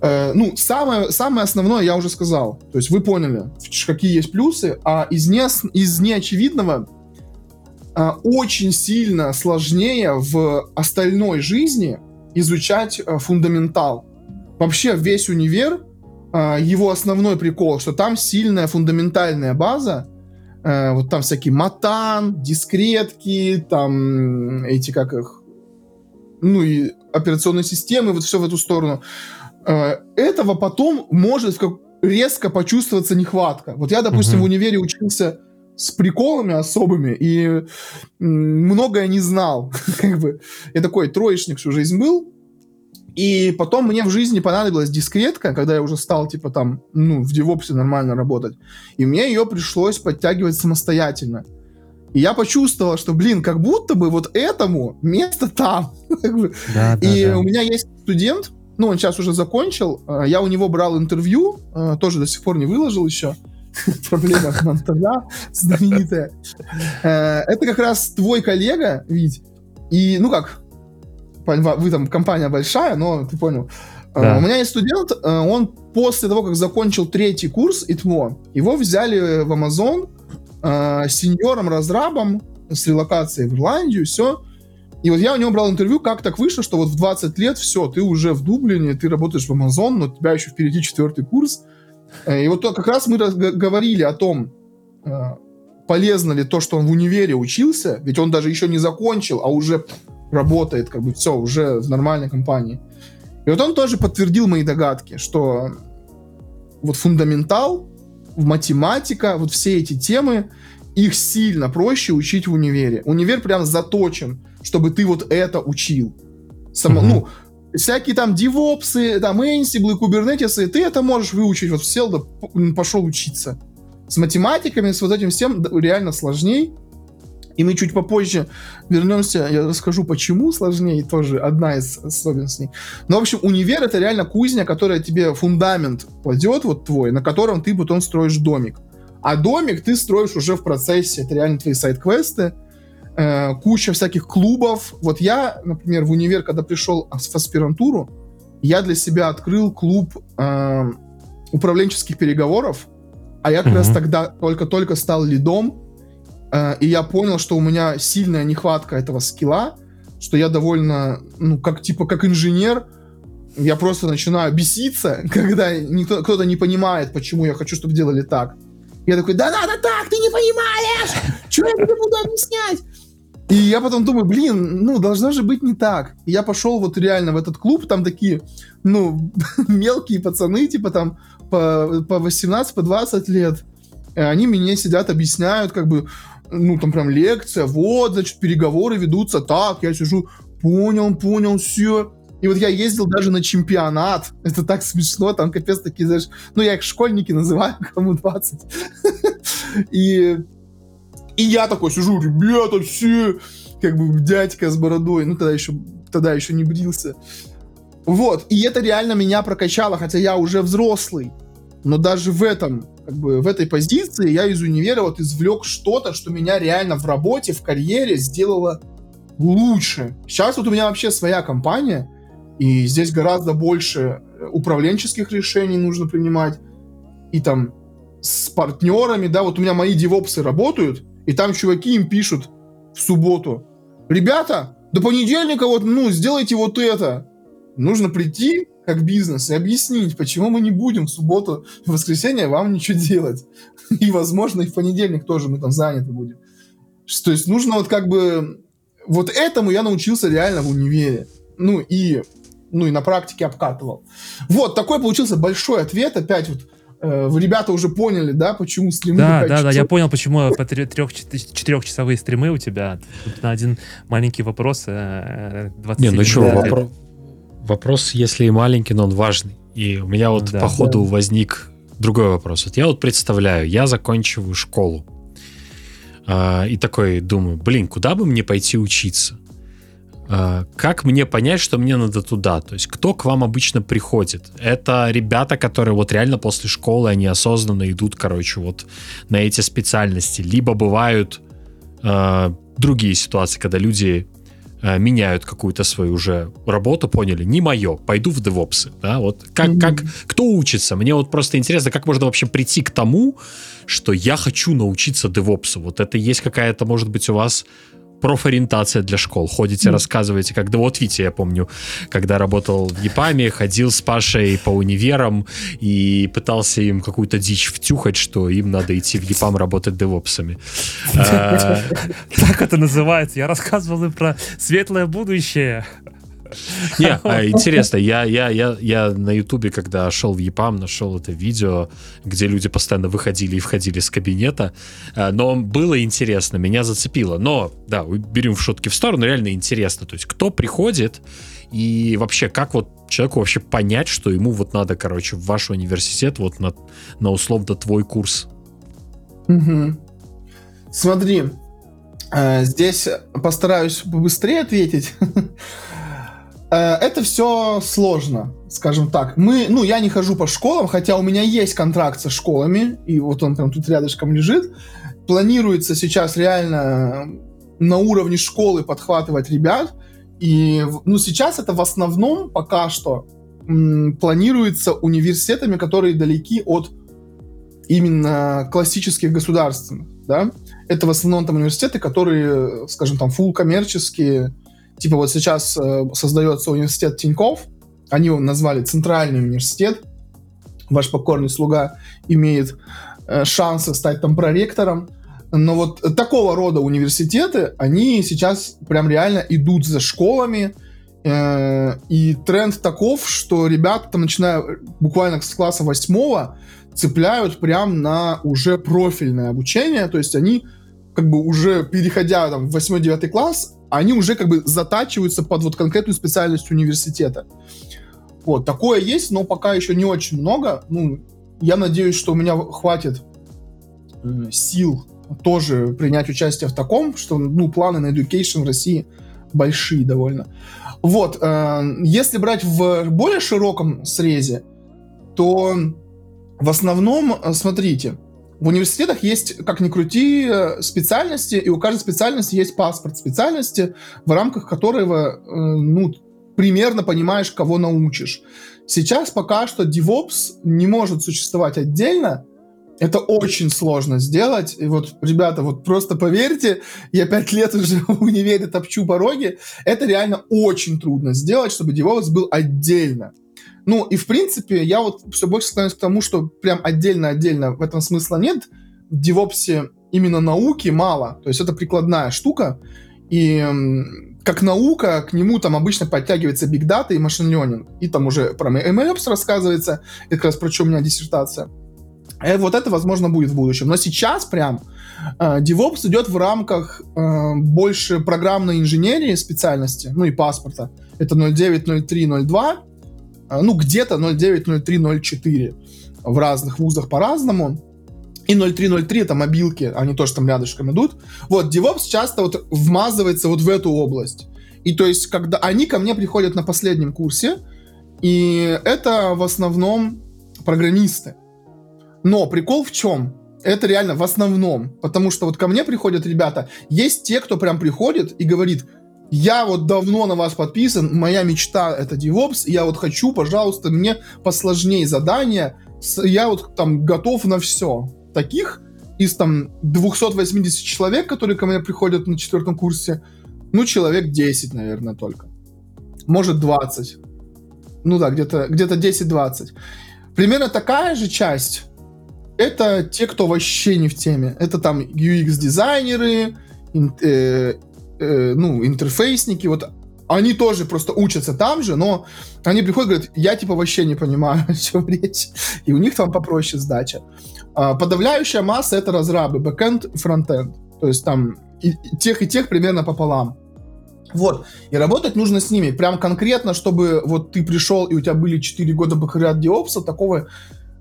э, ну, самое, самое основное я уже сказал. То есть вы поняли, какие есть плюсы, а из, не, из неочевидного э, очень сильно сложнее в остальной жизни – изучать э, фундаментал. Вообще весь универ, э, его основной прикол, что там сильная фундаментальная база, э, вот там всякие матан, дискретки, там эти как их, ну и операционные системы, вот все в эту сторону. Этого потом может резко почувствоваться нехватка. Вот я, допустим, mm-hmm. в универе учился с приколами особыми и многое не знал. как бы я такой троечник всю жизнь был. И потом мне в жизни понадобилась дискретка, когда я уже стал, типа, там, ну, в девопсе нормально работать. И мне ее пришлось подтягивать самостоятельно. И я почувствовал, что, блин, как будто бы вот этому место там. Да, и да. у меня есть студент, ну, он сейчас уже закончил, э, я у него брал интервью, э, тоже до сих пор не выложил еще. Проблема монтажа знаменитая. Э, это как раз твой коллега, Вить. И, ну как, вы там компания большая, но ты понял. Э, да. У меня есть студент, э, он после того, как закончил третий курс ИТМО, его взяли в Amazon сеньором-разрабом с релокацией в Ирландию, все. И вот я у него брал интервью, как так вышло, что вот в 20 лет все, ты уже в Дублине, ты работаешь в Amazon, но у тебя еще впереди четвертый курс. И вот то, как раз мы говорили о том, полезно ли то, что он в универе учился, ведь он даже еще не закончил, а уже работает, как бы все, уже в нормальной компании. И вот он тоже подтвердил мои догадки, что вот фундаментал, математика, вот все эти темы, их сильно проще учить в универе. Универ прям заточен, чтобы ты вот это учил. Само, mm-hmm. Ну, всякие там девопсы, там Ansible, кубернетисы, ты это можешь выучить. Вот сел, да пошел учиться. С математиками, с вот этим всем реально сложней. И мы чуть попозже вернемся, я расскажу, почему сложнее, тоже одна из особенностей. Но, в общем, универ — это реально кузня, которая тебе фундамент кладет, вот твой, на котором ты потом строишь домик. А домик ты строишь уже в процессе, это реально твои сайт-квесты, э, куча всяких клубов. Вот я, например, в универ, когда пришел в аспирантуру, я для себя открыл клуб э, управленческих переговоров, а я как mm-hmm. раз тогда только-только стал лидом, Э, и я понял, что у меня сильная нехватка этого скилла, что я довольно, ну, как типа, как инженер, я просто начинаю беситься, когда никто, кто-то не понимает, почему я хочу, чтобы делали так. Я такой, да надо так, ты не понимаешь! Что я тебе буду объяснять? И я потом думаю, блин, ну, должно же быть не так. И я пошел вот реально в этот клуб, там такие, ну, мелкие пацаны, типа там по, по 18, по 20 лет. И они мне сидят, объясняют, как бы, ну, там прям лекция, вот, значит, переговоры ведутся так, я сижу, понял, понял, все. И вот я ездил даже на чемпионат. Это так смешно, там капец такие, знаешь, ну, я их школьники называю, кому 20. И, и я такой сижу, ребята, все, как бы дядька с бородой, ну, тогда еще тогда еще не брился. Вот, и это реально меня прокачало, хотя я уже взрослый. Но даже в этом, как бы, в этой позиции я из универа вот извлек что-то, что меня реально в работе, в карьере сделало лучше. Сейчас вот у меня вообще своя компания, и здесь гораздо больше управленческих решений нужно принимать. И там с партнерами, да, вот у меня мои девопсы работают, и там чуваки им пишут в субботу, ребята, до понедельника вот, ну, сделайте вот это. Нужно прийти как бизнес и объяснить, почему мы не будем в субботу, в воскресенье вам ничего делать. И, возможно, и в понедельник тоже мы там заняты будем. То есть нужно вот как бы... Вот этому я научился реально в универе. Ну и, ну и на практике обкатывал. Вот, такой получился большой ответ. Опять вот вы, ребята, уже поняли, да, почему стримы... Да, да, да, я понял, почему по трех-четырехчасовые стримы у тебя. Тут на один маленький вопрос 20 э, Не, ну что, вопрос вопрос, если и маленький, но он важный. И у меня вот да, по ходу да. возник другой вопрос. Вот я вот представляю, я заканчиваю школу. Э, и такой думаю, блин, куда бы мне пойти учиться? Э, как мне понять, что мне надо туда? То есть кто к вам обычно приходит? Это ребята, которые вот реально после школы, они осознанно идут, короче, вот на эти специальности. Либо бывают э, другие ситуации, когда люди Э, меняют какую-то свою уже работу, поняли, не мое, пойду в девопсы, да, вот как, mm-hmm. как, кто учится, мне вот просто интересно, как можно вообще прийти к тому, что я хочу научиться девопсу, вот это есть какая-то, может быть, у вас профориентация для школ. Ходите, mm. рассказываете, когда вот Витя, я помню, когда работал в ЕПАМе, ходил с Пашей по универам и пытался им какую-то дичь втюхать, что им надо идти в ЕПАМ работать девопсами. Так это называется. Я рассказывал им про светлое будущее. Не, а, интересно, я, я, я, я на Ютубе, когда шел в ЕПАМ, нашел это видео, где люди постоянно выходили и входили с кабинета, а, но было интересно, меня зацепило. Но, да, берем в шутки в сторону, реально интересно. То есть, кто приходит и вообще, как вот человеку вообще понять, что ему вот надо, короче, в ваш университет, вот на, на условно твой курс? Угу. Смотри, э, здесь постараюсь побыстрее ответить. Э, это все сложно, скажем так. Мы, ну, я не хожу по школам, хотя у меня есть контракт со школами, и вот он прям тут рядышком лежит. Планируется сейчас реально на уровне школы подхватывать ребят. И, ну, сейчас это в основном пока что м, планируется университетами, которые далеки от именно классических государственных, да. Это в основном там университеты, которые, скажем, там, фул коммерческие, Типа вот сейчас э, создается университет Тиньков, они его назвали Центральный университет. Ваш покорный слуга имеет э, шансы стать там проректором. Но вот такого рода университеты, они сейчас прям реально идут за школами, э, и тренд таков, что ребята там, начиная буквально с класса восьмого, цепляют прям на уже профильное обучение, то есть они как бы уже переходя там в 8-9 класс, они уже как бы затачиваются под вот конкретную специальность университета. Вот, такое есть, но пока еще не очень много. Ну, я надеюсь, что у меня хватит э, сил тоже принять участие в таком, что, ну, планы на education в России большие довольно. Вот, э, если брать в более широком срезе, то в основном, э, смотрите, в университетах есть, как ни крути, специальности, и у каждой специальности есть паспорт специальности, в рамках которого, э, ну, примерно понимаешь, кого научишь. Сейчас пока что DevOps не может существовать отдельно, это очень сложно сделать. И вот, ребята, вот просто поверьте, я пять лет уже в универе топчу пороги. Это реально очень трудно сделать, чтобы DevOps был отдельно. Ну, и в принципе, я вот все больше склоняюсь к тому, что прям отдельно-отдельно в этом смысла нет. В девопсе именно науки мало. То есть это прикладная штука. И как наука, к нему там обычно подтягивается Big Data и Machine Learning. И там уже про MLOps рассказывается. Это как раз про что у меня диссертация. И э, вот это, возможно, будет в будущем. Но сейчас прям э, DevOps идет в рамках э, больше программной инженерии специальности, ну и паспорта. Это 09, 03, 02 а, ну, где-то 0.9, 0.3, 0.4 в разных вузах по-разному. И 0.3.0.3 это мобилки, они тоже там рядышком идут. Вот, DevOps часто вот вмазывается вот в эту область. И то есть, когда они ко мне приходят на последнем курсе, и это в основном программисты. Но прикол в чем? Это реально в основном. Потому что вот ко мне приходят ребята, есть те, кто прям приходит и говорит, я вот давно на вас подписан, моя мечта это DevOps, я вот хочу, пожалуйста, мне посложнее задания, я вот там готов на все. Таких из там 280 человек, которые ко мне приходят на четвертом курсе, ну, человек 10, наверное, только. Может, 20. Ну да, где-то где 10-20. Примерно такая же часть это те, кто вообще не в теме. Это там UX-дизайнеры, ин, э, ну, интерфейсники, вот они тоже просто учатся там же, но они приходят и говорят, я типа вообще не понимаю, о чем речь. И у них там попроще сдача. А, подавляющая масса это разрабы, бэкэнд и фронтенд. То есть там и, и тех и тех примерно пополам. Вот. И работать нужно с ними. Прям конкретно, чтобы вот ты пришел и у тебя были 4 года бакалавриат диопса, такого,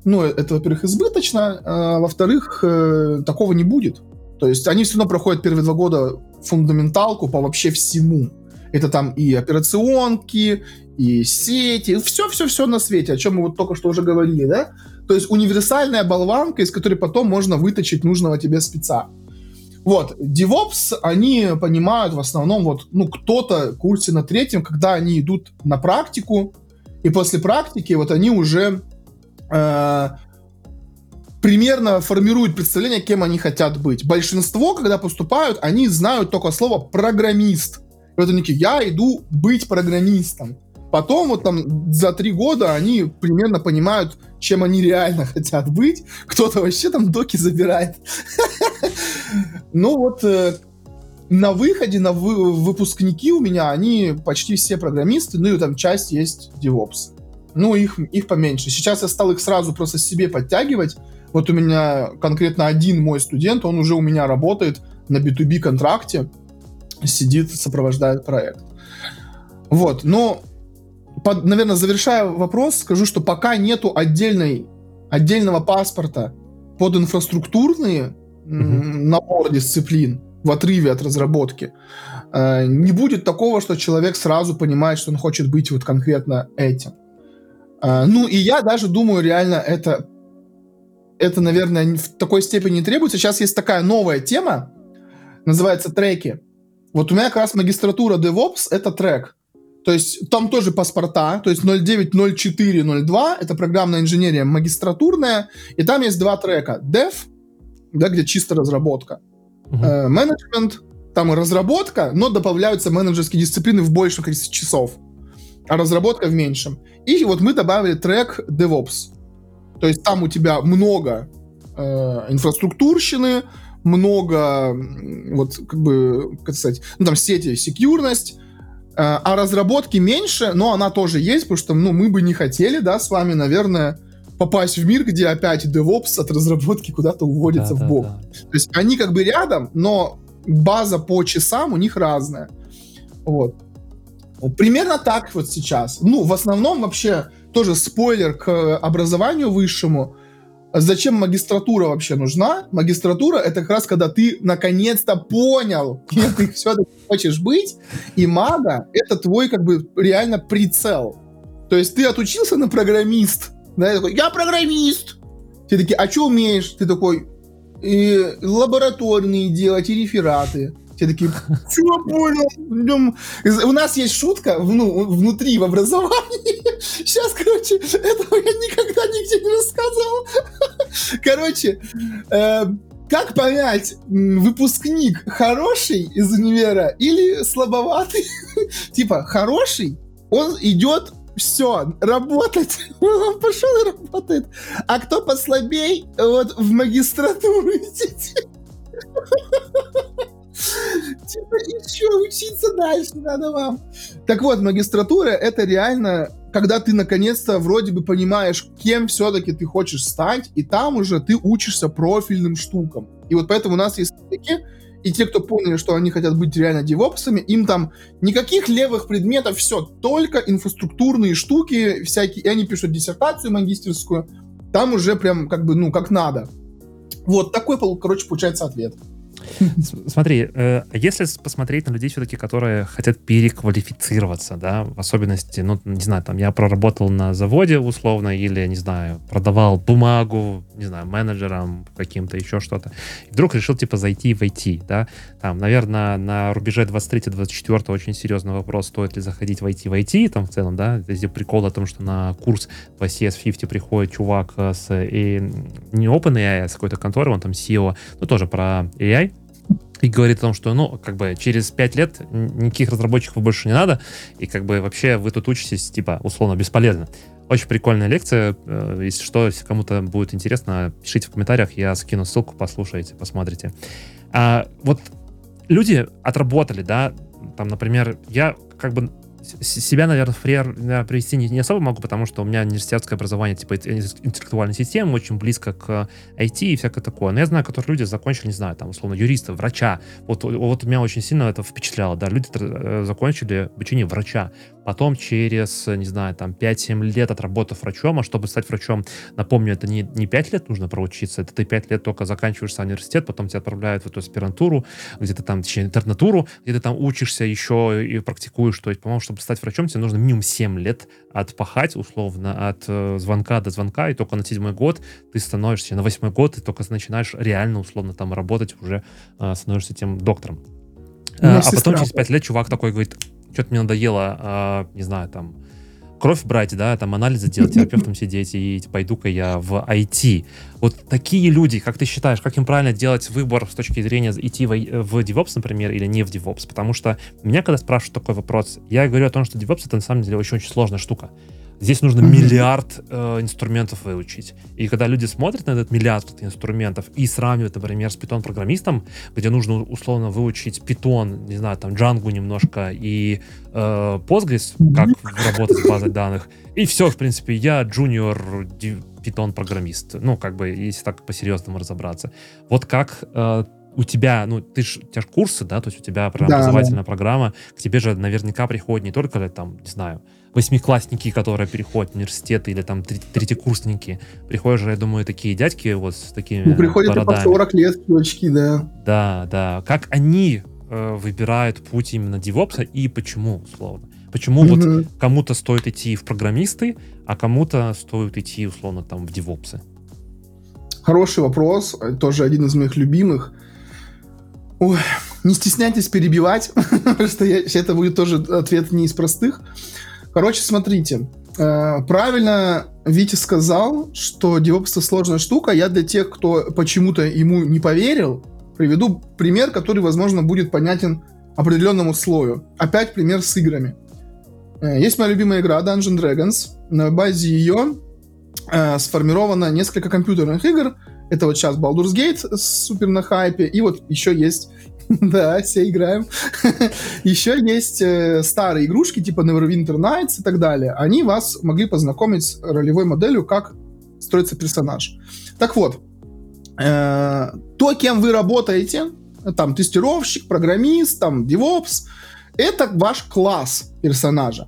ну, это, во-первых, избыточно, а, во-вторых, э, такого не будет. То есть они все равно проходят первые два года фундаменталку по вообще всему. Это там и операционки, и сети, все-все-все на свете, о чем мы вот только что уже говорили, да? То есть универсальная болванка, из которой потом можно выточить нужного тебе спеца. Вот, DevOps, они понимают в основном, вот, ну, кто-то курсе на третьем, когда они идут на практику, и после практики вот они уже э, примерно формируют представление, кем они хотят быть. Большинство, когда поступают, они знают только слово «программист». И они такие, я иду быть программистом. Потом вот там за три года они примерно понимают, чем они реально хотят быть. Кто-то вообще там доки забирает. Ну вот э, на выходе, на выпускники у меня, они почти все программисты, ну и там часть есть DevOps. Ну, их, их поменьше. Сейчас я стал их сразу просто себе подтягивать. Вот у меня конкретно один мой студент, он уже у меня работает на B2B контракте, сидит, сопровождает проект. Вот, но под, наверное, завершая вопрос, скажу, что пока нету отдельной, отдельного паспорта под инфраструктурные mm-hmm. набор дисциплин в отрыве от разработки, э, не будет такого, что человек сразу понимает, что он хочет быть вот конкретно этим. Э, ну и я даже думаю, реально это, это, наверное, в такой степени не требуется. Сейчас есть такая новая тема, называется треки. Вот у меня как раз магистратура DevOps — это трек. То есть там тоже паспорта, то есть 09, 04, 02, это программная инженерия магистратурная, и там есть два трека. Dev, да, где чисто разработка. Uh-huh. Менеджмент, там и разработка, но добавляются менеджерские дисциплины в большем количестве часов, а разработка в меньшем. И вот мы добавили трек DevOps. То есть там у тебя много э, инфраструктурщины, много, вот, как бы, как сказать, ну, там, сети, секьюрность, Э, а разработки меньше, но она тоже есть, потому что, ну, мы бы не хотели, да, с вами, наверное, попасть в мир, где опять DevOps от разработки куда-то уводится да, в бок. Да, да. То есть они как бы рядом, но база по часам у них разная. Вот. Примерно так вот сейчас. Ну, в основном вообще тоже спойлер к образованию высшему. Зачем магистратура вообще нужна? Магистратура — это как раз когда ты наконец-то понял, кем ты все-таки хочешь быть, и мага — это твой как бы реально прицел. То есть ты отучился на программист, да, я такой, я программист! Все такие, а что умеешь? Ты такой, и лабораторные делать, и рефераты. Все такие, все понял. У нас есть шутка ну, внутри, в образовании. Сейчас, короче, этого я никогда нигде не рассказывал. Короче, э, как понять, выпускник хороший из универа или слабоватый? Типа, хороший, он идет все, работать. Он пошел и работает. А кто послабей, вот в магистратуру идите. Типа, еще учиться дальше надо вам. Так вот, магистратура — это реально, когда ты наконец-то вроде бы понимаешь, кем все-таки ты хочешь стать, и там уже ты учишься профильным штукам. И вот поэтому у нас есть такие, и те, кто поняли, что они хотят быть реально девопсами, им там никаких левых предметов, все, только инфраструктурные штуки всякие, и они пишут диссертацию магистерскую, там уже прям как бы, ну, как надо. Вот такой, короче, получается ответ. Смотри, э, если посмотреть на людей все-таки, которые хотят переквалифицироваться, да, в особенности, ну, не знаю, там, я проработал на заводе условно, или, не знаю, продавал бумагу, не знаю, менеджерам каким-то, еще что-то, вдруг решил, типа, зайти в IT, да, там, наверное, на рубеже 23-24 очень серьезный вопрос, стоит ли заходить в IT в IT, там, в целом, да, здесь прикол о том, что на курс по CS50 приходит чувак с, и, не OpenAI, а с какой-то конторы, он там SEO, ну, тоже про AI, и говорит о том, что, ну, как бы через 5 лет никаких разработчиков больше не надо, и как бы вообще вы тут учитесь, типа, условно, бесполезно. Очень прикольная лекция. Э, если что, если кому-то будет интересно, пишите в комментариях, я скину ссылку, послушайте, посмотрите. А, вот люди отработали, да, там, например, я как бы себя, наверное, в пример привести не, не особо могу, потому что у меня университетское образование, типа интеллектуальной системы, очень близко к IT и всякое такое. Но я знаю, которые люди закончили, не знаю, там, условно, юриста, врача. Вот, вот меня очень сильно это впечатляло, да, люди э, закончили обучение врача. Потом через, не знаю, там 5-7 лет отработав врачом, а чтобы стать врачом, напомню, это не, не 5 лет нужно проучиться, это ты 5 лет только заканчиваешь университет, потом тебя отправляют в эту аспирантуру, где-то там, точнее, интернатуру, где ты там учишься еще и практикуешь, то есть, по-моему, чтобы стать врачом, тебе нужно минимум 7 лет отпахать, условно, от э, звонка до звонка, и только на седьмой год ты становишься, на восьмой год ты только начинаешь реально, условно, там работать, уже э, становишься тем доктором. Э, а потом через 5 лет чувак такой говорит, что-то мне надоело, э, не знаю, там, кровь брать, да, там анализы делать, терапевтом сидеть, и пойду-ка я в IT. Вот такие люди, как ты считаешь, как им правильно делать выбор с точки зрения идти в, в DevOps, например, или не в DevOps? Потому что меня, когда спрашивают такой вопрос, я говорю о том, что DevOps это на самом деле очень-очень сложная штука. Здесь нужно миллиард э, инструментов выучить. И когда люди смотрят на этот миллиард инструментов и сравнивают, например, с питон-программистом, где нужно условно выучить питон, не знаю, там Django немножко и э, Postgres, как работать с базой данных, и все, в принципе, я junior питон-программист. Ну, как бы, если так по-серьезному разобраться. Вот как э, у тебя, ну, ты ж, у тебя же курсы, да, то есть у тебя прям да, образовательная да. программа, к тебе же наверняка приходят не только, там, не знаю, восьмиклассники, которые переходят в университет, или там третьекурсники. Приходят же, я думаю, такие дядьки вот с такими Ну, приходят бородами. по 40 лет, чувачки, да. Да, да. Как они э, выбирают путь именно девопса и почему, условно? Почему mm-hmm. вот кому-то стоит идти в программисты, а кому-то стоит идти, условно, там, в девопсы? Хороший вопрос, тоже один из моих любимых. Ой, не стесняйтесь перебивать, потому что я, это будет тоже ответ не из простых. Короче, смотрите. Э, правильно Витя сказал, что это сложная штука. Я для тех, кто почему-то ему не поверил, приведу пример, который, возможно, будет понятен определенному слою. Опять пример с играми. Э, есть моя любимая игра Dungeon Dragons. На базе ее э, сформировано несколько компьютерных игр. Это вот сейчас Baldur's Gate супер на хайпе. И вот еще есть Да, все играем. Еще есть э, старые игрушки, типа Neverwinter Nights и так далее. Они вас могли познакомить с ролевой моделью, как строится персонаж. Так вот, э, то, кем вы работаете, там, тестировщик, программист, там, DevOps, это ваш класс персонажа.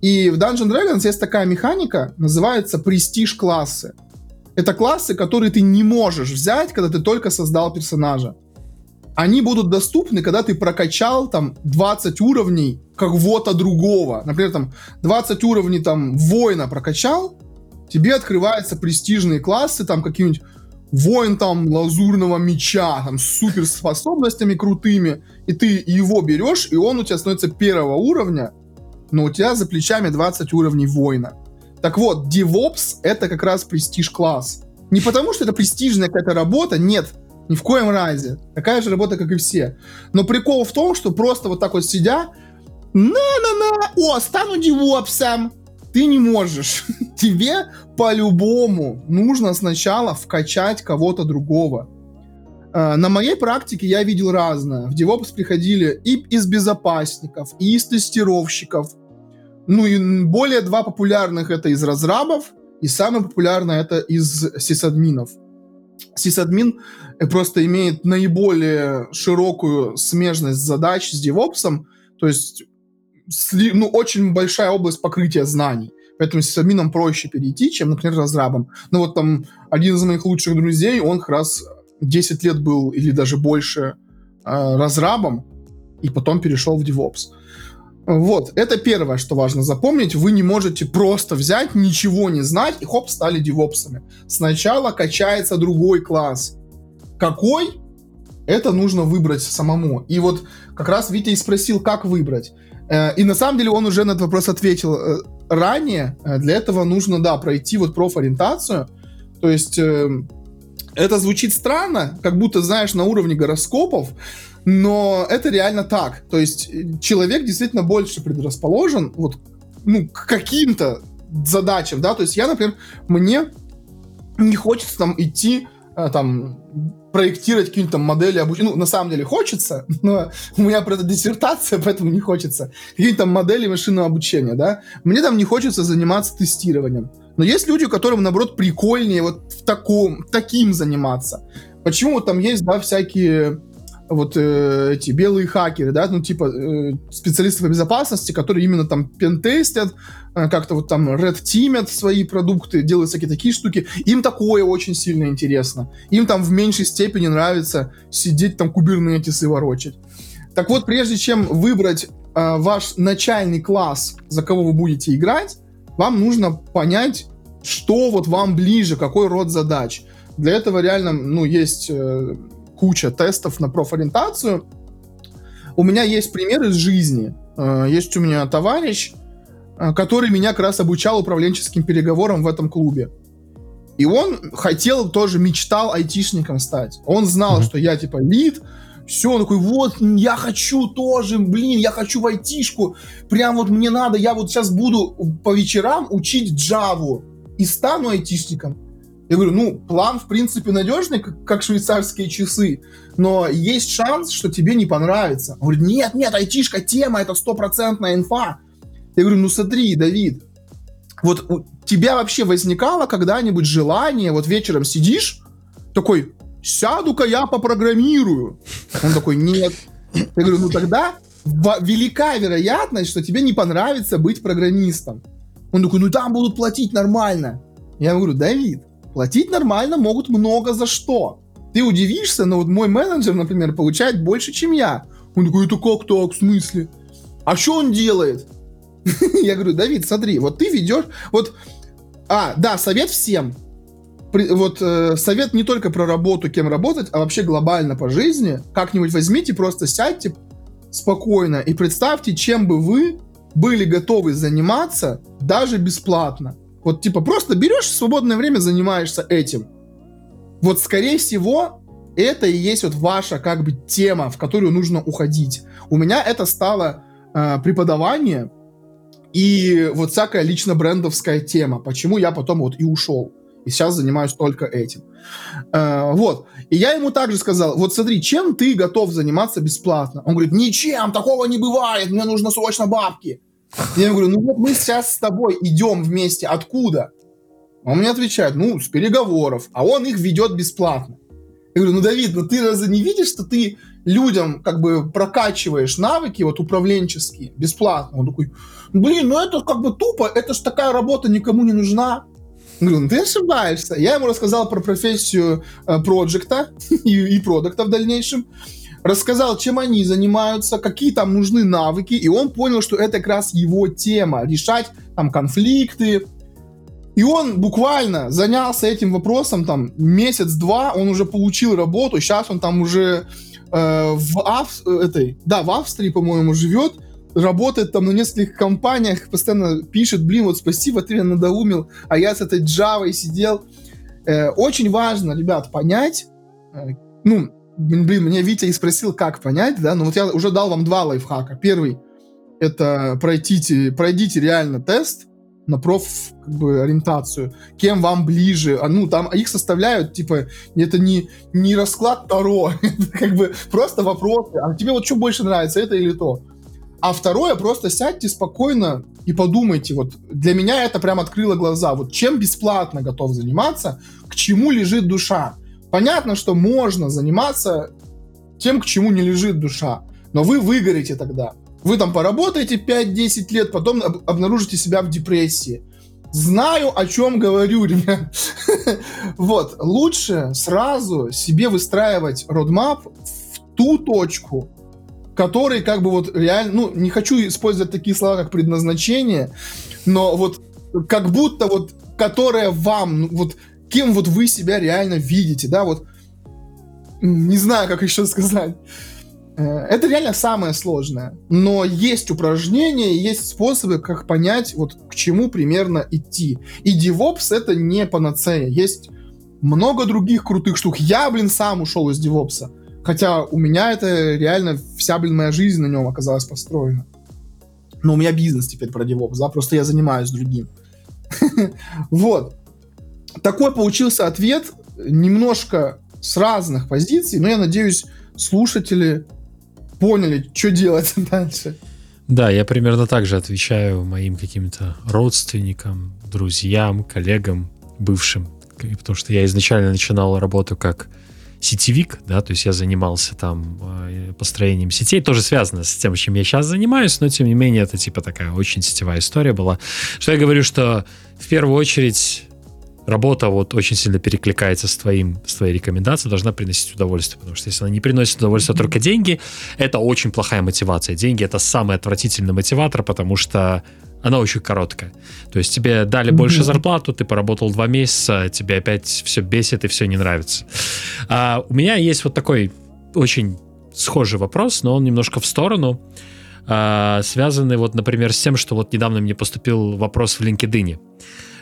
И в Dungeon Dragons есть такая механика, называется престиж-классы. Это классы, которые ты не можешь взять, когда ты только создал персонажа они будут доступны, когда ты прокачал там 20 уровней кого-то другого. Например, там 20 уровней там воина прокачал, тебе открываются престижные классы, там какие-нибудь воин там лазурного меча, там с суперспособностями крутыми, и ты его берешь, и он у тебя становится первого уровня, но у тебя за плечами 20 уровней воина. Так вот, DevOps — это как раз престиж-класс. Не потому, что это престижная какая-то работа, нет, ни в коем разе. Такая же работа, как и все. Но прикол в том, что просто вот так вот сидя, на-на-на, о, стану девопсом. Ты не можешь. Тебе по-любому нужно сначала вкачать кого-то другого. А, на моей практике я видел разное. В DevOps приходили и из безопасников, и из тестировщиков. Ну и более два популярных это из разрабов, и самое популярное это из сисадминов. Сисадмин просто имеет наиболее широкую смежность задач с DevOps, то есть ну, очень большая область покрытия знаний. Поэтому с админом проще перейти, чем, например, разрабом. Ну вот там один из моих лучших друзей, он как раз 10 лет был или даже больше э, разрабом, и потом перешел в DevOps. Вот, это первое, что важно запомнить. Вы не можете просто взять, ничего не знать, и хоп, стали девопсами. Сначала качается другой класс. Какой? Это нужно выбрать самому. И вот как раз Витя и спросил, как выбрать. Э, и на самом деле он уже на этот вопрос ответил э, ранее. Э, для этого нужно, да, пройти вот профориентацию. То есть это звучит странно, как будто, знаешь, на уровне гороскопов, но это реально так. То есть человек действительно больше предрасположен вот, ну, к каким-то задачам, да, то есть я, например, мне не хочется там идти там проектировать какие-нибудь там модели обучения. Ну, на самом деле хочется, но у меня про это диссертация, поэтому не хочется. Какие-то там модели машинного обучения, да. Мне там не хочется заниматься тестированием. Но есть люди, которым, наоборот, прикольнее вот в таком, таким заниматься. Почему вот там есть, да, всякие вот э, эти белые хакеры, да, ну типа э, специалисты по безопасности, которые именно там пентестят, э, как-то вот там red teamят свои продукты, делают всякие такие штуки. Им такое очень сильно интересно. Им там в меньшей степени нравится сидеть там кубернетисы ворочать. Так вот, прежде чем выбрать э, ваш начальный класс, за кого вы будете играть, вам нужно понять, что вот вам ближе, какой род задач. Для этого реально, ну, есть э, куча тестов на профориентацию. У меня есть пример из жизни. Э, есть у меня товарищ, э, который меня как раз обучал управленческим переговорам в этом клубе. И он хотел тоже, мечтал айтишником стать. Он знал, mm-hmm. что я типа лид, все, он такой, вот, я хочу тоже, блин, я хочу в айтишку, прям вот мне надо, я вот сейчас буду по вечерам учить Java и стану айтишником. Я говорю, ну, план, в принципе, надежный, как, как швейцарские часы, но есть шанс, что тебе не понравится. Он говорит, нет, нет, айтишка, тема, это стопроцентная инфа. Я говорю, ну смотри, Давид, вот у тебя вообще возникало когда-нибудь желание, вот вечером сидишь, такой, сяду-ка я попрограммирую. Он такой, нет. Я говорю, ну тогда велика вероятность, что тебе не понравится быть программистом. Он такой, ну там будут платить нормально. Я говорю, Давид, Платить нормально могут много за что. Ты удивишься, но вот мой менеджер, например, получает больше, чем я. Он такой, это как так, в смысле? А что он делает? Я говорю, Давид, смотри, вот ты ведешь, вот, а, да, совет всем. Вот э, совет не только про работу, кем работать, а вообще глобально по жизни. Как-нибудь возьмите, просто сядьте спокойно и представьте, чем бы вы были готовы заниматься даже бесплатно. Вот типа просто берешь свободное время, занимаешься этим. Вот скорее всего, это и есть вот ваша как бы тема, в которую нужно уходить. У меня это стало э, преподавание и вот всякая лично брендовская тема. Почему я потом вот и ушел. И сейчас занимаюсь только этим. Э, вот. И я ему также сказал, вот смотри, чем ты готов заниматься бесплатно? Он говорит, ничем, такого не бывает, мне нужно срочно бабки. Я говорю, ну вот мы сейчас с тобой идем вместе. Откуда? Он мне отвечает, ну, с переговоров. А он их ведет бесплатно. Я говорю, ну, Давид, ну ты разве не видишь, что ты людям как бы прокачиваешь навыки вот управленческие бесплатно? Он такой, блин, ну это как бы тупо, это ж такая работа никому не нужна. Я говорю, ну ты ошибаешься. Я ему рассказал про профессию э, проекта и, и продукта в дальнейшем рассказал, чем они занимаются, какие там нужны навыки, и он понял, что это как раз его тема, решать там конфликты. И он буквально занялся этим вопросом там месяц-два, он уже получил работу, сейчас он там уже э, в, Ав... этой, да, в Австрии, по-моему, живет, работает там на нескольких компаниях, постоянно пишет, блин, вот спасибо, ты меня надоумил, а я с этой Java сидел. Э, очень важно, ребят, понять, э, ну, блин, меня Витя и спросил, как понять, да, но вот я уже дал вам два лайфхака. Первый — это пройдите, пройдите реально тест на проф как бы, ориентацию, кем вам ближе, а, ну, там их составляют, типа, это не, не расклад Таро, как бы просто вопросы, а тебе вот что больше нравится, это или то. А второе, просто сядьте спокойно и подумайте, вот для меня это прям открыло глаза, вот чем бесплатно готов заниматься, к чему лежит душа. Понятно, что можно заниматься тем, к чему не лежит душа, но вы выгорите тогда. Вы там поработаете 5-10 лет, потом об- обнаружите себя в депрессии. знаю, о чем говорю, ребят. вот, лучше сразу себе выстраивать родмап в ту точку, который как бы вот реально, ну, не хочу использовать такие слова, как предназначение, но вот как будто вот, которая вам, ну, вот кем вот вы себя реально видите, да, вот не знаю, как еще сказать. Э, это реально самое сложное. Но есть упражнения, есть способы, как понять, вот к чему примерно идти. И DevOps это не панацея. Есть много других крутых штук. Я, блин, сам ушел из DevOps. Хотя у меня это реально вся, блин, моя жизнь на нем оказалась построена. Но у меня бизнес теперь про DevOps, да, просто я занимаюсь другим. Вот. Такой получился ответ, немножко с разных позиций, но я надеюсь, слушатели поняли, что делать дальше. Да, я примерно так же отвечаю моим каким-то родственникам, друзьям, коллегам, бывшим, потому что я изначально начинал работу как сетевик, да, то есть я занимался там э, построением сетей, тоже связано с тем, чем я сейчас занимаюсь, но тем не менее это типа такая очень сетевая история была. Что я говорю, что в первую очередь работа вот очень сильно перекликается с твоим, с твоей рекомендацией, должна приносить удовольствие, потому что если она не приносит удовольствие mm-hmm. только деньги, это очень плохая мотивация. Деньги это самый отвратительный мотиватор, потому что она очень короткая. То есть тебе дали mm-hmm. больше зарплату, ты поработал два месяца, тебе опять все бесит и все не нравится. А у меня есть вот такой очень схожий вопрос, но он немножко в сторону, а, связанный вот, например, с тем, что вот недавно мне поступил вопрос в LinkedIn.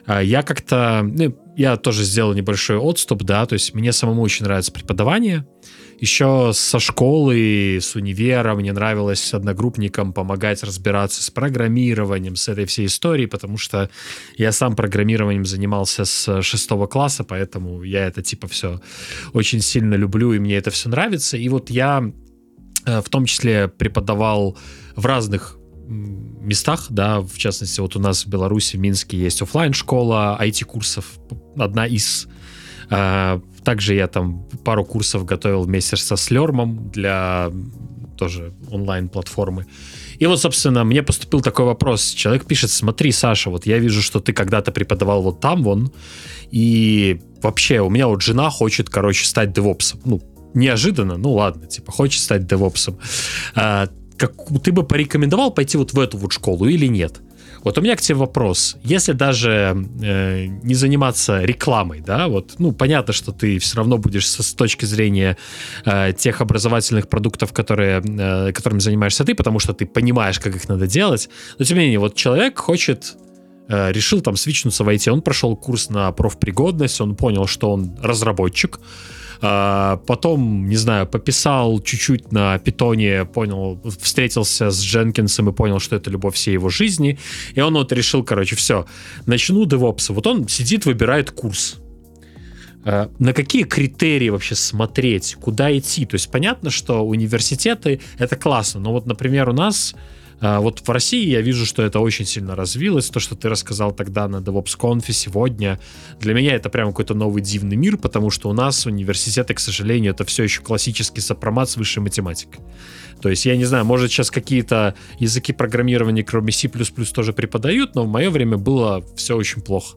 А, я как-то, ну, я тоже сделал небольшой отступ, да, то есть мне самому очень нравится преподавание. Еще со школы, с универа мне нравилось одногруппникам помогать разбираться с программированием, с этой всей историей, потому что я сам программированием занимался с шестого класса, поэтому я это типа все очень сильно люблю, и мне это все нравится. И вот я э, в том числе преподавал в разных местах, да, в частности, вот у нас в Беларуси, в Минске есть офлайн школа IT-курсов, одна из. А, также я там пару курсов готовил вместе со Слермом для тоже онлайн-платформы. И вот, собственно, мне поступил такой вопрос. Человек пишет, смотри, Саша, вот я вижу, что ты когда-то преподавал вот там, вон, и вообще у меня вот жена хочет, короче, стать девопсом. Ну, неожиданно, ну ладно, типа, хочет стать девопсом. А, как, ты бы порекомендовал пойти вот в эту вот школу или нет? Вот у меня к тебе вопрос. Если даже э, не заниматься рекламой, да, вот, ну, понятно, что ты все равно будешь с точки зрения э, тех образовательных продуктов, которые, э, которыми занимаешься ты, потому что ты понимаешь, как их надо делать. Но тем не менее, вот человек хочет э, решил там свичнуться в IT, он прошел курс на профпригодность, он понял, что он разработчик, потом, не знаю, пописал чуть-чуть на питоне, понял, встретился с Дженкинсом и понял, что это любовь всей его жизни. И он вот решил, короче, все, начну девопса. Вот он сидит, выбирает курс. А, на какие критерии вообще смотреть, куда идти? То есть понятно, что университеты это классно, но вот, например, у нас а, вот в России я вижу, что это очень сильно развилось. То, что ты рассказал тогда на DevOps сегодня, для меня это прям какой-то новый дивный мир, потому что у нас университеты, к сожалению, это все еще классический сопромат с высшей математикой. То есть, я не знаю, может, сейчас какие-то языки программирования, кроме C++, тоже преподают, но в мое время было все очень плохо.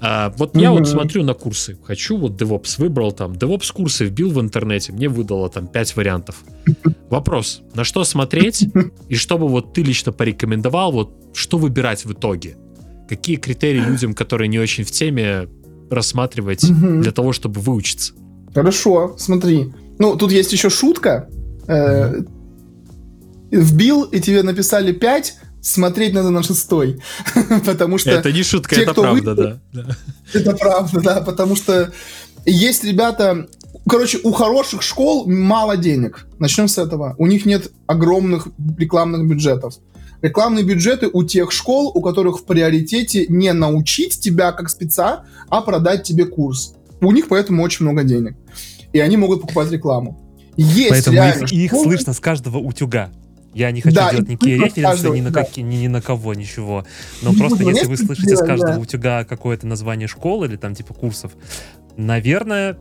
А, вот mm-hmm. я вот смотрю на курсы. Хочу вот DevOps, выбрал там DevOps курсы, вбил в интернете, мне выдало там 5 вариантов. Вопрос, на что смотреть и чтобы вот ты лично порекомендовал, вот что выбирать в итоге? Какие критерии людям, которые не очень в теме, рассматривать mm-hmm. для того, чтобы выучиться? Хорошо, смотри. Ну, тут есть еще шутка. Mm-hmm. Вбил, и тебе написали 5, смотреть надо на шестой. потому что... Это не шутка, те, это правда, вы... да. Это правда, да, потому что есть ребята... Короче, у хороших школ мало денег. Начнем с этого. У них нет огромных рекламных бюджетов. Рекламные бюджеты у тех школ, у которых в приоритете не научить тебя как спеца, а продать тебе курс. У них поэтому очень много денег. И они могут покупать рекламу. Есть Поэтому их, их слышно с каждого утюга. Я не хочу да, делать никакие референсы ни, на да. какие, ни, ни на кого, ничего. Но просто если вы слышите с каждого да. утюга какое-то название школы или там типа курсов, наверное,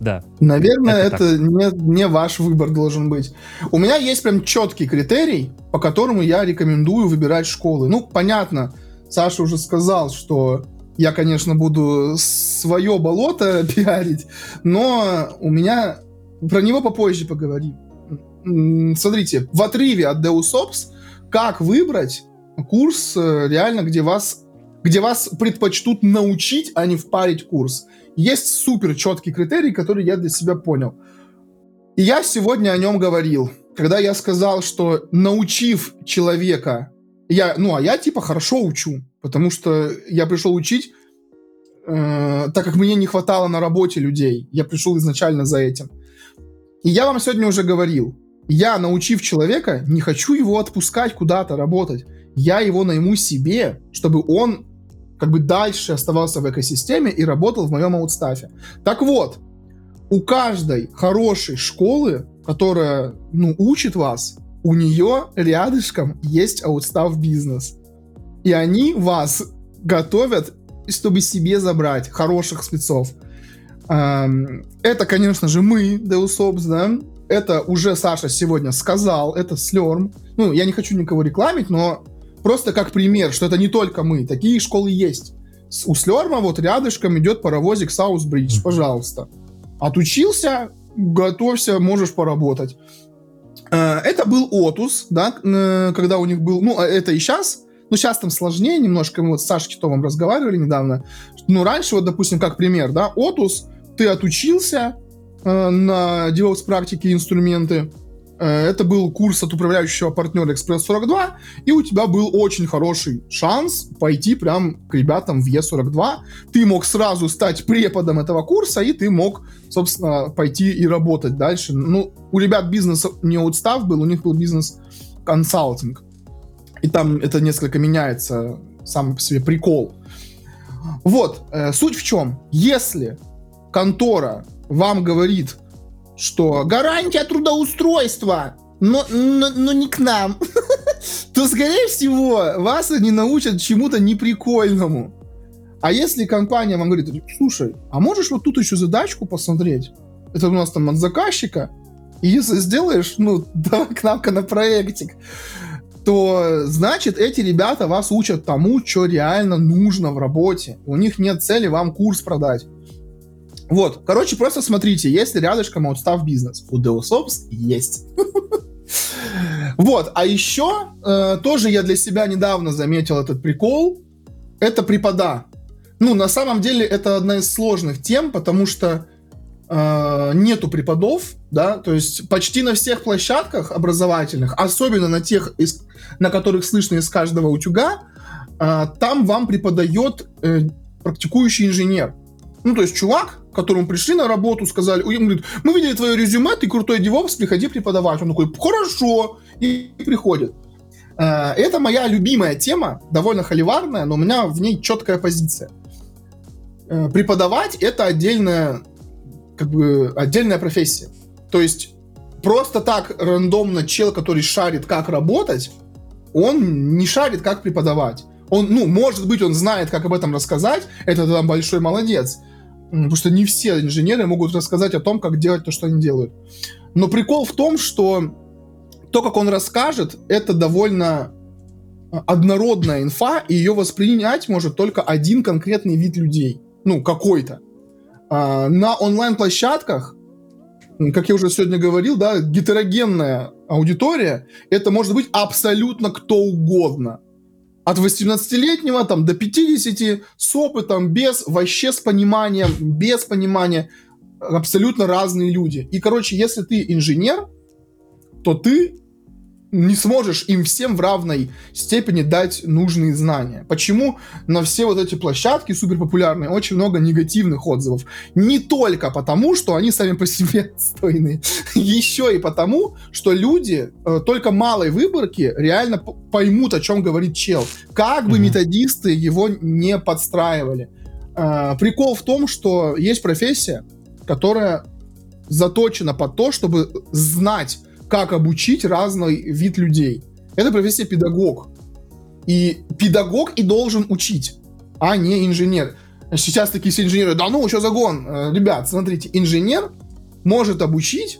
да. Наверное, это, это не, не ваш выбор должен быть. У меня есть прям четкий критерий, по которому я рекомендую выбирать школы. Ну, понятно, Саша уже сказал, что я, конечно, буду свое болото пиарить, но у меня про него попозже поговорим. Смотрите, в отрыве от Deus Ops, как выбрать курс э, реально, где вас, где вас предпочтут научить, а не впарить курс. Есть супер четкий критерий, который я для себя понял. И я сегодня о нем говорил, когда я сказал, что научив человека, я, ну, а я типа хорошо учу, потому что я пришел учить, э, так как мне не хватало на работе людей. Я пришел изначально за этим. И я вам сегодня уже говорил, я, научив человека, не хочу его отпускать куда-то работать. Я его найму себе, чтобы он как бы дальше оставался в экосистеме и работал в моем аутстафе. Так вот, у каждой хорошей школы, которая, ну, учит вас, у нее рядышком есть аутстав бизнес. И они вас готовят, чтобы себе забрать хороших спецов. Это, конечно же, мы, Deus Ops, да, это уже Саша сегодня сказал, это Слерм. Ну, я не хочу никого рекламить, но просто как пример, что это не только мы, такие школы есть. У Слерма вот рядышком идет паровозик Саусбридж, пожалуйста. Отучился, готовься, можешь поработать. Э, это был Отус, да, когда у них был, ну, а это и сейчас, ну, сейчас там сложнее немножко, мы вот с Сашей Китовым разговаривали недавно, ну, раньше, вот, допустим, как пример, да, Отус, ты отучился, Э, на DevOps практике инструменты. Э, это был курс от управляющего партнера Express 42, и у тебя был очень хороший шанс пойти прям к ребятам в E42. Ты мог сразу стать преподом этого курса, и ты мог, собственно, пойти и работать дальше. Ну, у ребят бизнес не отстав был, у них был бизнес-консалтинг. И там это несколько меняется, сам по себе прикол. Вот, э, суть в чем. Если контора вам говорит, что гарантия трудоустройства, но, но, но не к нам, то, скорее всего, вас они научат чему-то неприкольному. А если компания вам говорит, слушай, а можешь вот тут еще задачку посмотреть? Это у нас там от заказчика. И если сделаешь, ну, давай к нам-ка на проектик, то значит эти ребята вас учат тому, что реально нужно в работе. У них нет цели вам курс продать. Вот, короче, просто смотрите, есть ли рядышком отстав бизнес. У Deus есть. Вот, а еще э, тоже я для себя недавно заметил этот прикол. Это препода. Ну, на самом деле, это одна из сложных тем, потому что э, нету преподов, да, то есть почти на всех площадках образовательных, особенно на тех, на которых слышно из каждого утюга, э, там вам преподает практикующий инженер. Ну, то есть чувак, к которому пришли на работу, сказали, он говорит, мы видели твое резюме, ты крутой девопс, приходи преподавать. Он такой, хорошо, и приходит. Э, это моя любимая тема, довольно холиварная, но у меня в ней четкая позиция. Э, преподавать это отдельная, как бы, отдельная профессия. То есть просто так рандомно чел, который шарит, как работать, он не шарит, как преподавать. Он, ну, может быть, он знает, как об этом рассказать, это там большой молодец. Потому что не все инженеры могут рассказать о том, как делать то, что они делают. Но прикол в том, что то, как он расскажет, это довольно а, однородная инфа, и ее воспринять может только один конкретный вид людей. Ну, какой-то. А, на онлайн-площадках, как я уже сегодня говорил, да, гетерогенная аудитория, это может быть абсолютно кто угодно от 18-летнего там до 50 с опытом, без, вообще с пониманием, без понимания, абсолютно разные люди. И, короче, если ты инженер, то ты не сможешь им всем в равной степени дать нужные знания. Почему на все вот эти площадки суперпопулярные очень много негативных отзывов? Не только потому, что они сами по себе отстойные, еще и потому, что люди э, только малой выборки реально поймут, о чем говорит чел. Как бы mm-hmm. методисты его не подстраивали. Э, прикол в том, что есть профессия, которая заточена под то, чтобы знать как обучить разный вид людей. Это профессия педагог. И педагог и должен учить, а не инженер. Сейчас такие все инженеры, да ну, что загон? Э, ребят, смотрите, инженер может обучить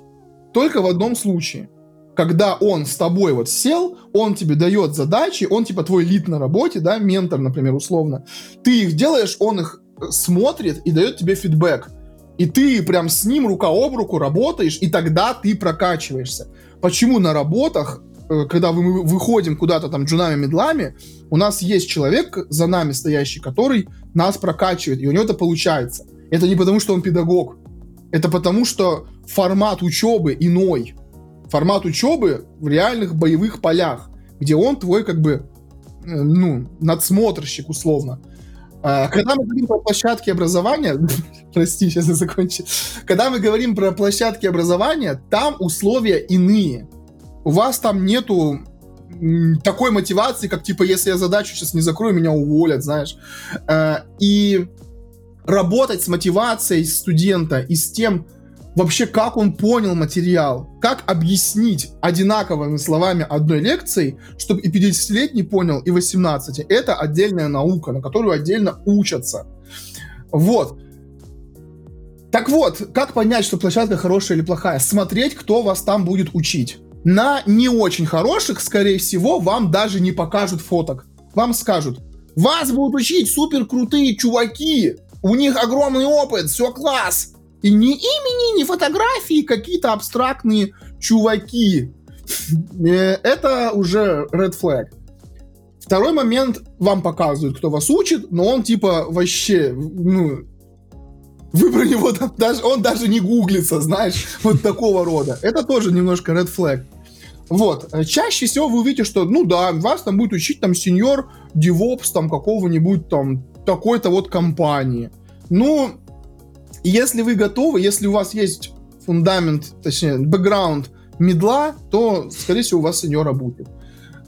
только в одном случае. когда он с тобой вот сел, он тебе дает задачи, он типа твой лид на работе, да, ментор, например, условно. Ты их делаешь, он их э, смотрит и дает тебе фидбэк. И ты прям с ним рука об руку работаешь, и тогда ты прокачиваешься. Почему на работах, э, когда мы выходим куда-то там джунами, медлами, у нас есть человек за нами стоящий, который нас прокачивает, и у него это получается. Это не потому, что он педагог. Это потому, что формат учебы иной формат учебы в реальных боевых полях, где он твой как бы, э, ну, надсмотрщик условно. А, когда мы говорим про площадки образования, прости, сейчас я закончу. Когда мы говорим про площадки образования, там условия иные. У вас там нету такой мотивации, как типа, если я задачу сейчас не закрою, меня уволят, знаешь. А, и работать с мотивацией студента и с тем, вообще, как он понял материал, как объяснить одинаковыми словами одной лекции, чтобы и 50-летний понял, и 18 это отдельная наука, на которую отдельно учатся. Вот. Так вот, как понять, что площадка хорошая или плохая? Смотреть, кто вас там будет учить. На не очень хороших, скорее всего, вам даже не покажут фоток. Вам скажут, вас будут учить супер крутые чуваки, у них огромный опыт, все класс. И ни имени, ни фотографии, какие-то абстрактные чуваки. Э, это уже red flag. Второй момент, вам показывают, кто вас учит, но он типа вообще, ну, вы про него там даже, он даже не гуглится, знаешь, вот такого рода. Это тоже немножко red flag. Вот. Чаще всего вы увидите, что, ну да, вас там будет учить там сеньор DevOps там какого-нибудь там такой-то вот компании. Ну, если вы готовы, если у вас есть фундамент, точнее, бэкграунд медла, то, скорее всего, у вас сеньора будет.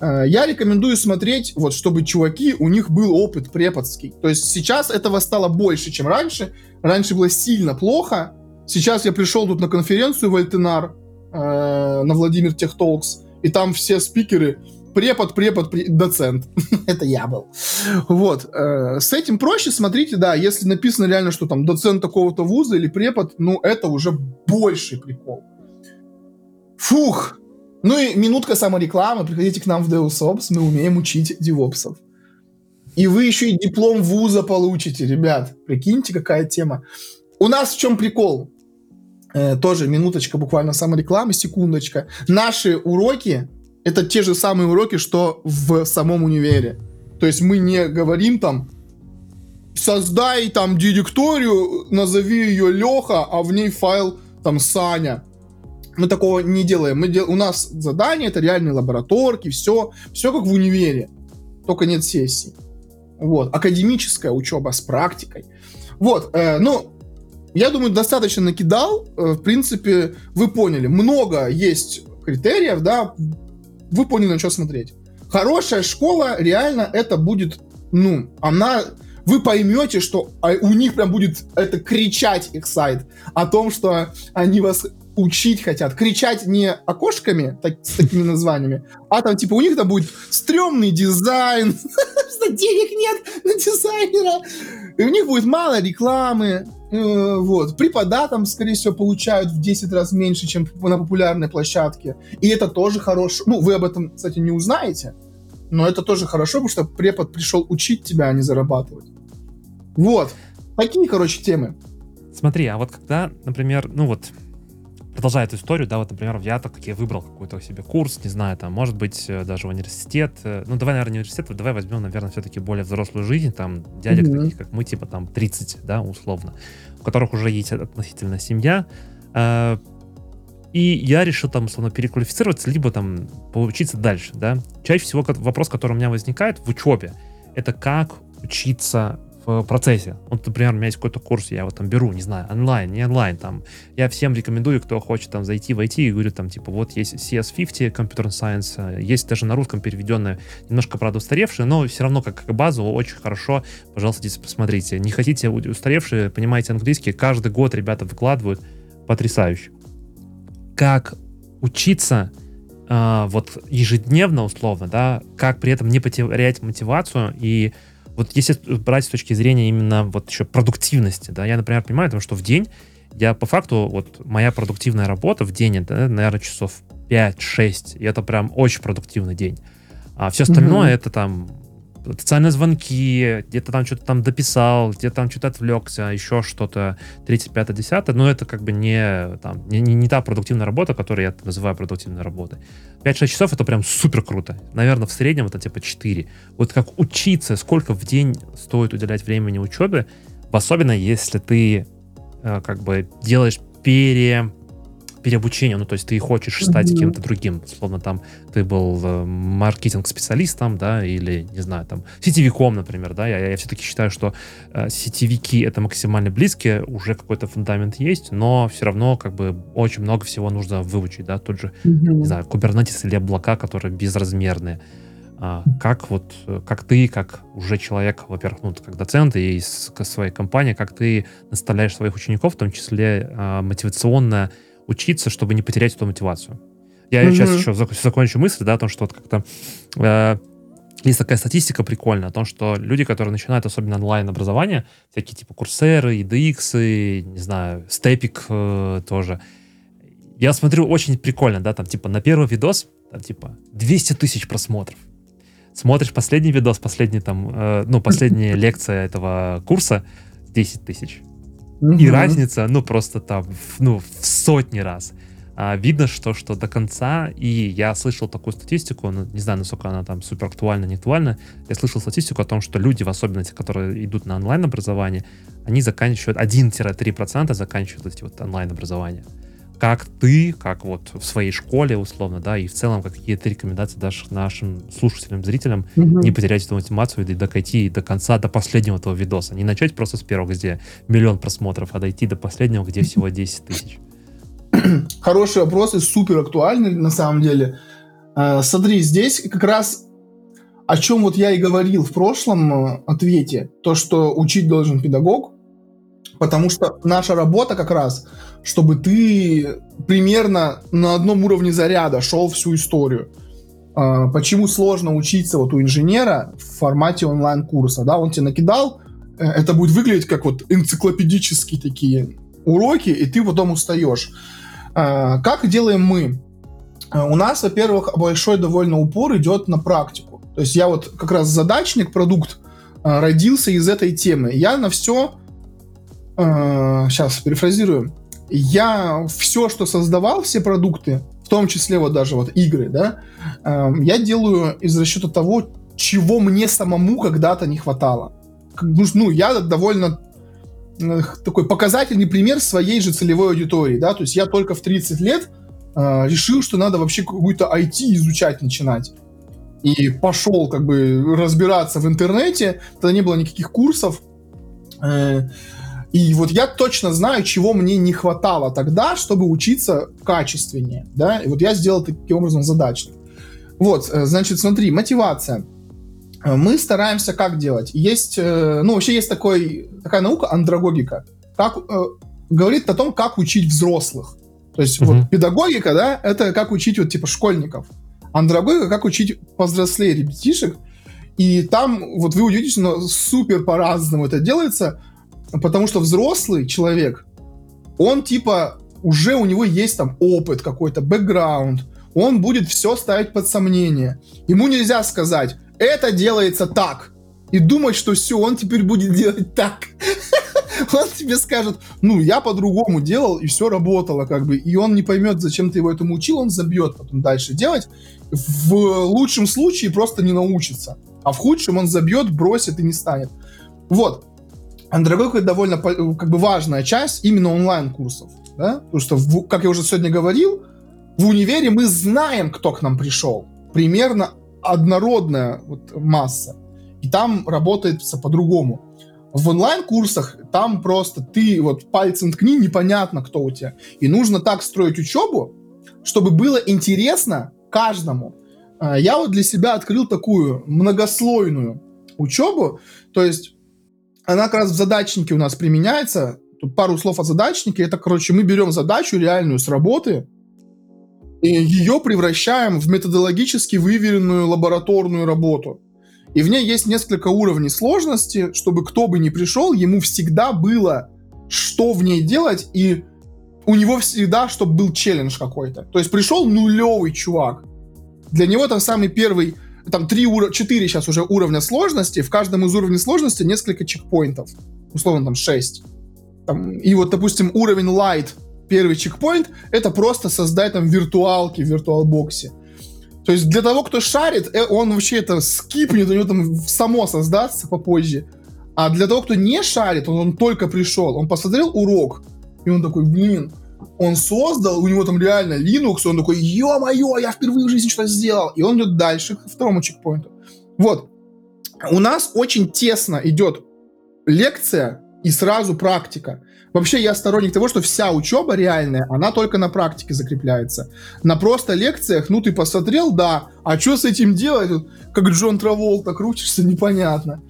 Э, я рекомендую смотреть, вот, чтобы чуваки, у них был опыт преподский. То есть сейчас этого стало больше, чем раньше. Раньше было сильно плохо. Сейчас я пришел тут на конференцию в Альтенар, э, на Владимир Техтолкс, и там все спикеры препод, препод, препод доцент. Это я был. Вот. Э, с этим проще, смотрите, да, если написано реально, что там доцент такого-то вуза или препод, ну, это уже больший прикол. Фух! Ну и минутка саморекламы. Приходите к нам в Deus мы умеем учить девопсов. И вы еще и диплом вуза получите, ребят. Прикиньте, какая тема. У нас в чем прикол? Э, тоже минуточка буквально саморекламы, секундочка. Наши уроки это те же самые уроки, что в самом универе. То есть мы не говорим там, создай там директорию, назови ее Леха, а в ней файл там Саня. Мы такого не делаем. Мы дел... У нас задание, это реальные лабораторки, все, все как в универе. Только нет сессий. Вот. Академическая учеба с практикой. Вот. Э, ну, я думаю, достаточно накидал. Э, в принципе, вы поняли. Много есть критериев, да, вы поняли, на что смотреть. Хорошая школа, реально, это будет, ну, она вы поймете, что а, у них прям будет это кричать их сайт о том, что они вас учить хотят. Кричать не окошками так, с такими названиями, а там типа у них там будет стрёмный дизайн, что денег нет на дизайнера. И у них будет мало рекламы, Э, вот. Препода там, скорее всего, получают в 10 раз меньше, чем на популярной площадке. И это тоже хорошо. Ну, вы об этом, кстати, не узнаете, но это тоже хорошо, потому что препод пришел учить тебя, а не зарабатывать. Вот. Такие, короче, темы. Смотри, а вот когда, например, ну вот продолжая эту историю, да, вот, например, я так как я выбрал какой-то себе курс, не знаю, там, может быть, э, даже университет, э, ну, давай, наверное, университет, давай возьмем, наверное, все-таки более взрослую жизнь, там, дядек mm-hmm. таких, как мы, типа, там, 30, да, условно, у которых уже есть относительно семья, э, и я решил там, условно, переквалифицироваться, либо там поучиться дальше, да. Чаще всего вопрос, который у меня возникает в учебе, это как учиться в процессе. Вот, например, у меня есть какой-то курс, я его там беру, не знаю, онлайн, не онлайн, там, я всем рекомендую, кто хочет там зайти, войти, и говорю там, типа, вот есть CS50, Computer Science, э, есть даже на русском переведенное, немножко, правда, устаревшее, но все равно как базу очень хорошо, пожалуйста, здесь посмотрите. Не хотите устаревшие, понимаете английский, каждый год ребята выкладывают, потрясающе. Как учиться э, вот ежедневно, условно, да, как при этом не потерять мотивацию и вот если брать с точки зрения именно вот еще продуктивности, да, я, например, понимаю, потому что в день я по факту, вот моя продуктивная работа в день, это, наверное, часов 5-6, и это прям очень продуктивный день. А все остальное mm-hmm. это там социальные звонки, где-то там что-то там дописал, где-то там что-то отвлекся, еще что-то, 30, 5, 10, но это как бы не, там, не, не, не та продуктивная работа, которую я называю продуктивной работой. 5-6 часов это прям супер круто. Наверное, в среднем это типа 4. Вот как учиться, сколько в день стоит уделять времени учебе, особенно если ты э, как бы делаешь пере переобучению, ну, то есть ты хочешь стать mm-hmm. кем-то другим, словно там ты был э, маркетинг-специалистом, да, или, не знаю, там, сетевиком, например, да, я, я все-таки считаю, что э, сетевики — это максимально близкие, уже какой-то фундамент есть, но все равно, как бы, очень много всего нужно выучить, да, тот же, mm-hmm. не знаю, Kubernetes или облака, которые безразмерные, а, как вот, как ты, как уже человек, во-первых, ну, как доцент и из своей компании, как ты наставляешь своих учеников, в том числе а, мотивационно учиться, чтобы не потерять эту мотивацию. Я mm-hmm. сейчас еще закончу мысль, да, о том, что вот как-то э, есть такая статистика прикольная о том, что люди, которые начинают особенно онлайн-образование, всякие типа курсеры, EDX, не знаю, степик э, тоже, я смотрю, очень прикольно, да, там типа на первый видос, там типа 200 тысяч просмотров. Смотришь последний видос, последний там, э, ну, последняя лекция этого курса, 10 тысяч. Угу. И разница, ну, просто там, ну, в сотни раз. А, видно, что, что до конца, и я слышал такую статистику, ну, не знаю, насколько она там супер актуальна, не актуальна, я слышал статистику о том, что люди, в особенности, которые идут на онлайн-образование, они заканчивают, 1-3% заканчивают эти вот онлайн-образования как ты, как вот в своей школе условно, да, и в целом какие то рекомендации дашь нашим слушателям, зрителям, угу. не потерять эту мотивацию и дойти до конца, до последнего этого видоса. Не начать просто с первого, где миллион просмотров, а дойти до последнего, где всего 10 тысяч. Хороший вопрос и супер актуальный на самом деле. А, смотри, здесь как раз о чем вот я и говорил в прошлом э, ответе, то, что учить должен педагог, потому что наша работа как раз чтобы ты примерно на одном уровне заряда шел всю историю. А, почему сложно учиться вот у инженера в формате онлайн-курса, да, он тебе накидал, э, это будет выглядеть как вот энциклопедические такие уроки, и ты потом устаешь. А, как делаем мы? А, у нас, во-первых, большой довольно упор идет на практику. То есть я вот как раз задачник, продукт, родился из этой темы. Я на все, сейчас перефразирую, я все, что создавал, все продукты, в том числе вот даже вот игры, да, э, я делаю из расчета того, чего мне самому когда-то не хватало. Ну, ну, я довольно э, такой показательный пример своей же целевой аудитории, да, то есть я только в 30 лет э, решил, что надо вообще какую-то IT изучать начинать. И пошел как бы разбираться в интернете, тогда не было никаких курсов, э, и вот я точно знаю, чего мне не хватало тогда, чтобы учиться качественнее, да, и вот я сделал таким образом задачник. Вот, э, значит, смотри, мотивация. Э, мы стараемся как делать? Есть, э, ну, вообще есть такой, такая наука, андрогогика, как, говорит о том, как учить взрослых. То есть uh-huh. вот педагогика, да, это как учить вот типа школьников. Андрогогика, как учить повзрослее ребятишек. И там, вот вы удивитесь, но супер по-разному это делается. Потому что взрослый человек, он типа уже у него есть там опыт какой-то, бэкграунд, он будет все ставить под сомнение. Ему нельзя сказать, это делается так, и думать, что все, он теперь будет делать так. Он тебе скажет, ну, я по-другому делал, и все работало, как бы, и он не поймет, зачем ты его этому учил, он забьет потом дальше делать. В лучшем случае просто не научится, а в худшем он забьет, бросит и не станет. Вот. Андрогогика довольно как бы важная часть именно онлайн-курсов, да? Потому что, как я уже сегодня говорил, в универе мы знаем, кто к нам пришел. Примерно однородная вот масса. И там работает все по-другому. В онлайн-курсах там просто ты вот пальцем ткни, непонятно, кто у тебя. И нужно так строить учебу, чтобы было интересно каждому. А, я вот для себя открыл такую многослойную учебу. То есть она как раз в задачнике у нас применяется. Тут пару слов о задачнике. Это, короче, мы берем задачу реальную с работы, и ее превращаем в методологически выверенную лабораторную работу. И в ней есть несколько уровней сложности, чтобы кто бы ни пришел, ему всегда было что в ней делать и у него всегда, чтобы был челлендж какой-то. То есть пришел нулевый чувак. Для него там самый первый, там три уровня, четыре сейчас уже уровня сложности. В каждом из уровней сложности несколько чекпоинтов. Условно там шесть. Там, и вот, допустим, уровень light, первый чекпоинт, это просто создать там виртуалки в виртуалбоксе. То есть для того, кто шарит, э, он вообще это скипнет, у него там само создастся попозже. А для того, кто не шарит, он, он только пришел, он посмотрел урок, и он такой, блин, он создал, у него там реально Linux, он такой, ё-моё, я впервые в жизни что-то сделал. И он идет дальше, к второму чекпоинту. Вот. У нас очень тесно идет лекция и сразу практика. Вообще я сторонник того, что вся учеба реальная, она только на практике закрепляется. На просто лекциях, ну ты посмотрел, да, а что с этим делать? Как Джон Траволта крутишься, непонятно.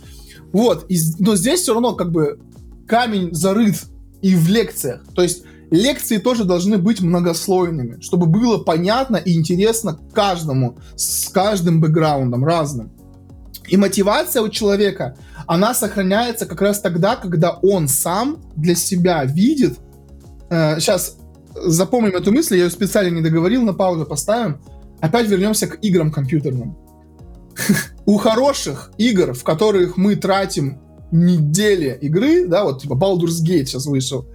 Вот, и, но здесь все равно как бы камень зарыт и в лекциях. То есть лекции тоже должны быть многослойными, чтобы было понятно и интересно каждому, с каждым бэкграундом разным. И мотивация у человека, она сохраняется как раз тогда, когда он сам для себя видит. Э, сейчас запомним эту мысль, я ее специально не договорил, на паузу поставим. Опять вернемся к играм компьютерным. У хороших игр, в которых мы тратим недели игры, да, вот типа Baldur's Gate сейчас вышел,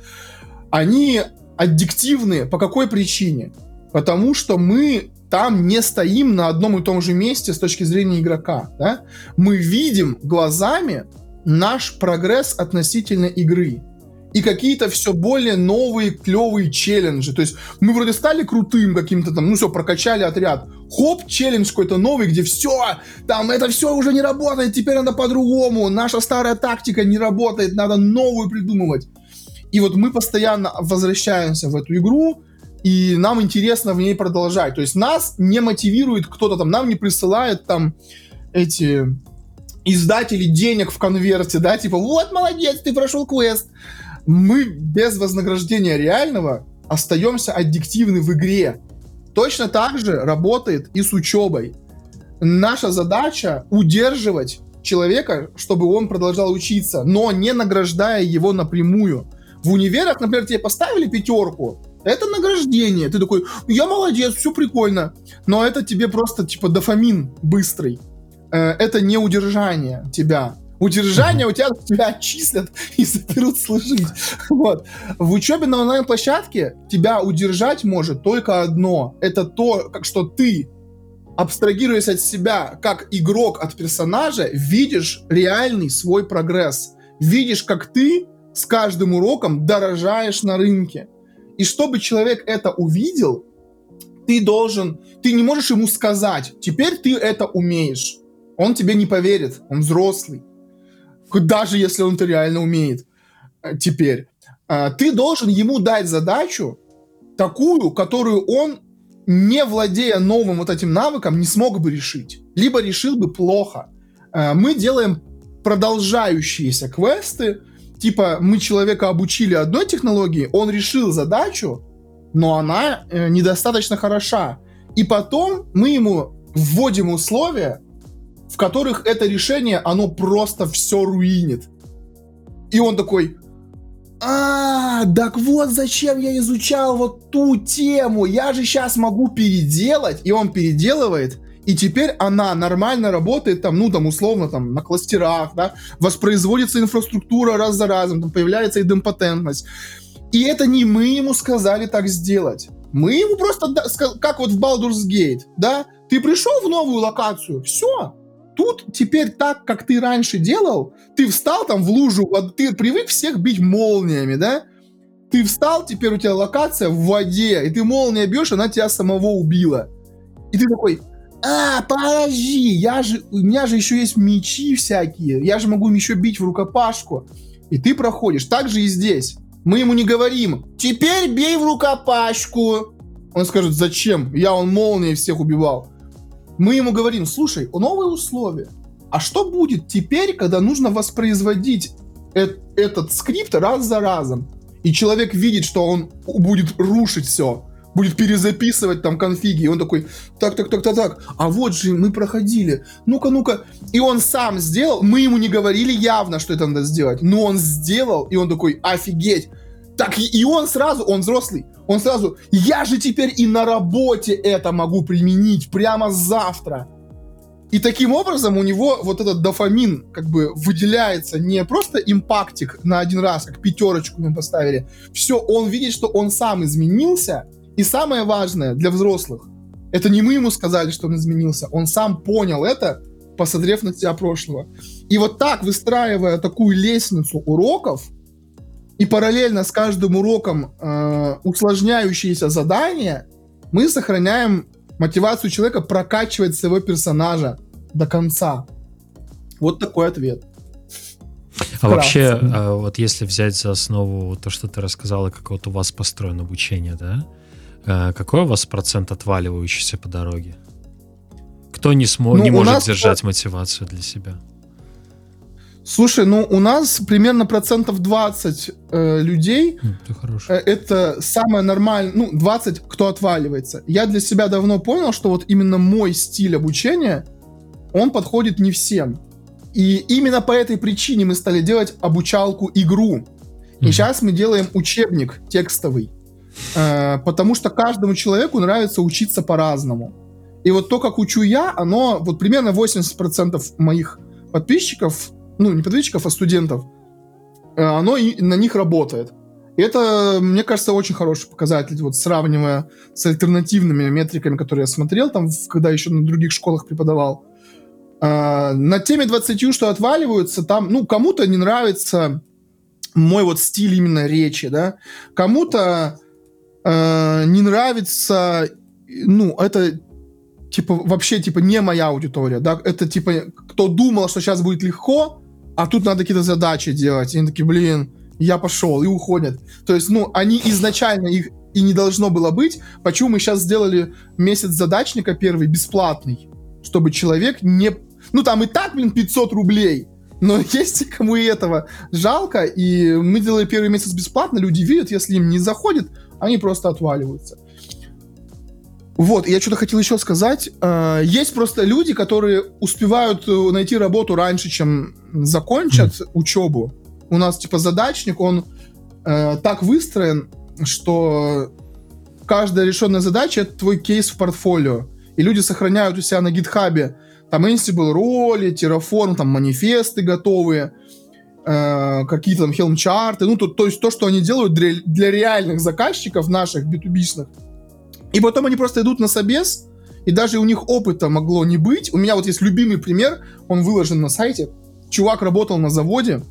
они аддиктивны по какой причине? Потому что мы там не стоим на одном и том же месте с точки зрения игрока. Да? Мы видим глазами наш прогресс относительно игры. И какие-то все более новые, клевые челленджи. То есть мы вроде стали крутым каким-то там, ну все, прокачали отряд. Хоп, челлендж какой-то новый, где все, там это все уже не работает, теперь надо по-другому. Наша старая тактика не работает, надо новую придумывать. И вот мы постоянно возвращаемся в эту игру, и нам интересно в ней продолжать. То есть нас не мотивирует кто-то там, нам не присылает там эти издатели денег в конверте, да, типа, вот, молодец, ты прошел квест. Мы без вознаграждения реального остаемся аддиктивны в игре. Точно так же работает и с учебой. Наша задача удерживать человека, чтобы он продолжал учиться, но не награждая его напрямую. В универах, например, тебе поставили пятерку, это награждение. Ты такой, я молодец, все прикольно. Но это тебе просто, типа, дофамин быстрый. Э, это не удержание тебя. Удержание у тебя тебя отчислят и заберут служить. Вот. В учебе на онлайн-площадке тебя удержать может только одно. Это то, как что ты, абстрагируясь от себя, как игрок от персонажа, видишь реальный свой прогресс. Видишь, как ты с каждым уроком дорожаешь на рынке. И чтобы человек это увидел, ты должен, ты не можешь ему сказать, теперь ты это умеешь. Он тебе не поверит, он взрослый. Даже если он это реально умеет э, теперь. А, ты должен ему дать задачу такую, которую он, не владея новым вот этим навыком, не смог бы решить. Либо решил бы плохо. А, мы делаем продолжающиеся квесты, типа мы человека обучили одной технологии, он решил задачу, но она э, недостаточно хороша. И потом мы ему вводим условия, в которых это решение, оно просто все руинит. И он такой, а, так вот зачем я изучал вот ту тему, я же сейчас могу переделать, и он переделывает, и теперь она нормально работает там, ну, там, условно, там, на кластерах, да, воспроизводится инфраструктура раз за разом, там появляется идемпотентность. И это не мы ему сказали так сделать. Мы ему просто, как вот в Baldur's Gate, да, ты пришел в новую локацию, все, тут теперь так, как ты раньше делал, ты встал там в лужу, ты привык всех бить молниями, да, ты встал, теперь у тебя локация в воде, и ты молния бьешь, она тебя самого убила. И ты такой, а, подожди, я же, у меня же еще есть мечи всякие, я же могу еще бить в рукопашку. И ты проходишь. Так же и здесь. Мы ему не говорим, теперь бей в рукопашку. Он скажет, зачем? Я он молнией всех убивал. Мы ему говорим, слушай, новые условия. А что будет теперь, когда нужно воспроизводить э- этот скрипт раз за разом? И человек видит, что он будет рушить все будет перезаписывать там конфиги. И он такой, так, так, так, так, так, а вот же мы проходили. Ну-ка, ну-ка. И он сам сделал. Мы ему не говорили явно, что это надо сделать. Но он сделал, и он такой, офигеть. Так и он сразу, он взрослый, он сразу, я же теперь и на работе это могу применить прямо завтра. И таким образом у него вот этот дофамин как бы выделяется не просто импактик на один раз, как пятерочку мы поставили. Все, он видит, что он сам изменился. И самое важное для взрослых, это не мы ему сказали, что он изменился, он сам понял это, посмотрев на тебя прошлого. И вот так, выстраивая такую лестницу уроков, и параллельно с каждым уроком э, усложняющиеся задания, мы сохраняем мотивацию человека прокачивать своего персонажа до конца. Вот такой ответ. А вообще, а, вот если взять за основу то, что ты рассказала, как вот у вас построено обучение, да? А, какой у вас процент отваливающийся по дороге? Кто не, смо- ну, не может держать мотивацию для себя? Слушай, ну у нас примерно процентов 20 э, людей. Это, э, это самое нормальное, ну 20, кто отваливается. Я для себя давно понял, что вот именно мой стиль обучения, он подходит не всем. И именно по этой причине мы стали делать обучалку игру. И mm-hmm. сейчас мы делаем учебник текстовый. Э, потому что каждому человеку нравится учиться по-разному. И вот то, как учу я, оно, вот примерно 80% моих подписчиков ну, не подписчиков, а студентов, э, оно и на них работает. И это, мне кажется, очень хороший показатель, вот сравнивая с альтернативными метриками, которые я смотрел, там, когда еще на других школах преподавал. А, на теме 20, что отваливаются, там, ну, кому-то не нравится мой вот стиль именно речи, да, кому-то э, не нравится, ну, это типа вообще типа не моя аудитория, да, это типа кто думал, что сейчас будет легко, а тут надо какие-то задачи делать. И они такие, блин, я пошел, и уходят. То есть, ну, они изначально их и не должно было быть. Почему мы сейчас сделали месяц задачника первый бесплатный? Чтобы человек не... Ну, там и так, блин, 500 рублей. Но есть кому и этого жалко, и мы делали первый месяц бесплатно, люди видят, если им не заходит, они просто отваливаются. Вот, я что-то хотел еще сказать. Э, есть просто люди, которые успевают э, найти работу раньше, чем закончат mm. учебу. У нас, типа, задачник, он э, так выстроен, что каждая решенная задача — это твой кейс в портфолио. И люди сохраняют у себя на гитхабе там Ansible роли, Terraform, там манифесты готовые, э, какие-то там хелм-чарты. Ну, то, то есть то, что они делают для, для реальных заказчиков наших, B2B-шных, и потом они просто идут на собес, и даже у них опыта могло не быть. У меня вот есть любимый пример, он выложен на сайте. Чувак работал на заводе,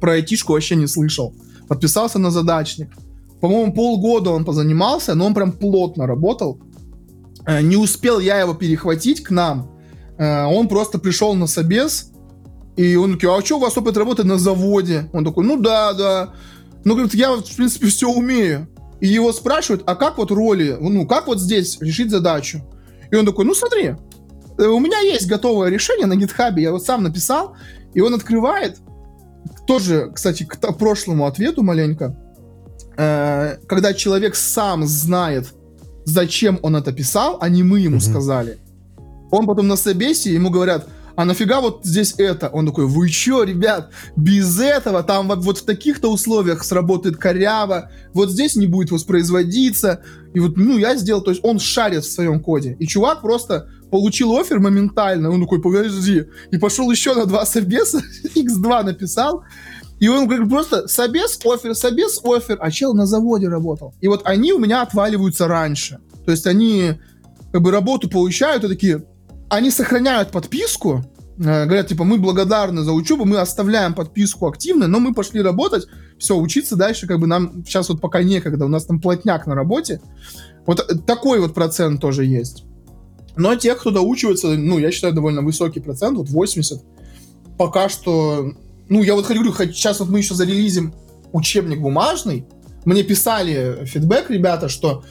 про айтишку вообще не слышал. Подписался на задачник. По-моему, полгода он позанимался, но он прям плотно работал. Э, не успел я его перехватить к нам. Э, он просто пришел на собес, и он такой, а что у вас опыт работы на заводе? Он такой, ну да, да. Ну, говорит, я, в принципе, все умею. И его спрашивают, а как вот роли, ну, как вот здесь решить задачу? И он такой, ну, смотри, э, у меня есть готовое решение на гитхабе, я вот сам написал, и он открывает, тоже, кстати, к прошлому ответу маленько, э, когда человек сам знает, зачем он это писал, а не мы ему mm-hmm. сказали. Он потом на собесе, ему говорят, а нафига вот здесь это? Он такой, вы чё, ребят, без этого там вот, в таких-то условиях сработает коряво, вот здесь не будет воспроизводиться. И вот, ну, я сделал, то есть он шарит в своем коде. И чувак просто получил офер моментально, он такой, подожди, и пошел еще на два собеса, x2 написал, и он говорит, просто собес, офер, собес, офер, а чел на заводе работал. И вот они у меня отваливаются раньше. То есть они как бы работу получают и такие, они сохраняют подписку, э, говорят, типа, мы благодарны за учебу, мы оставляем подписку активно, но мы пошли работать, все, учиться дальше, как бы нам сейчас вот пока некогда, у нас там плотняк на работе. Вот э, такой вот процент тоже есть. Но тех, кто доучивается, ну, я считаю, довольно высокий процент, вот 80. Пока что, ну, я вот говорю, сейчас вот мы еще зарелизим учебник бумажный, мне писали фидбэк ребята, что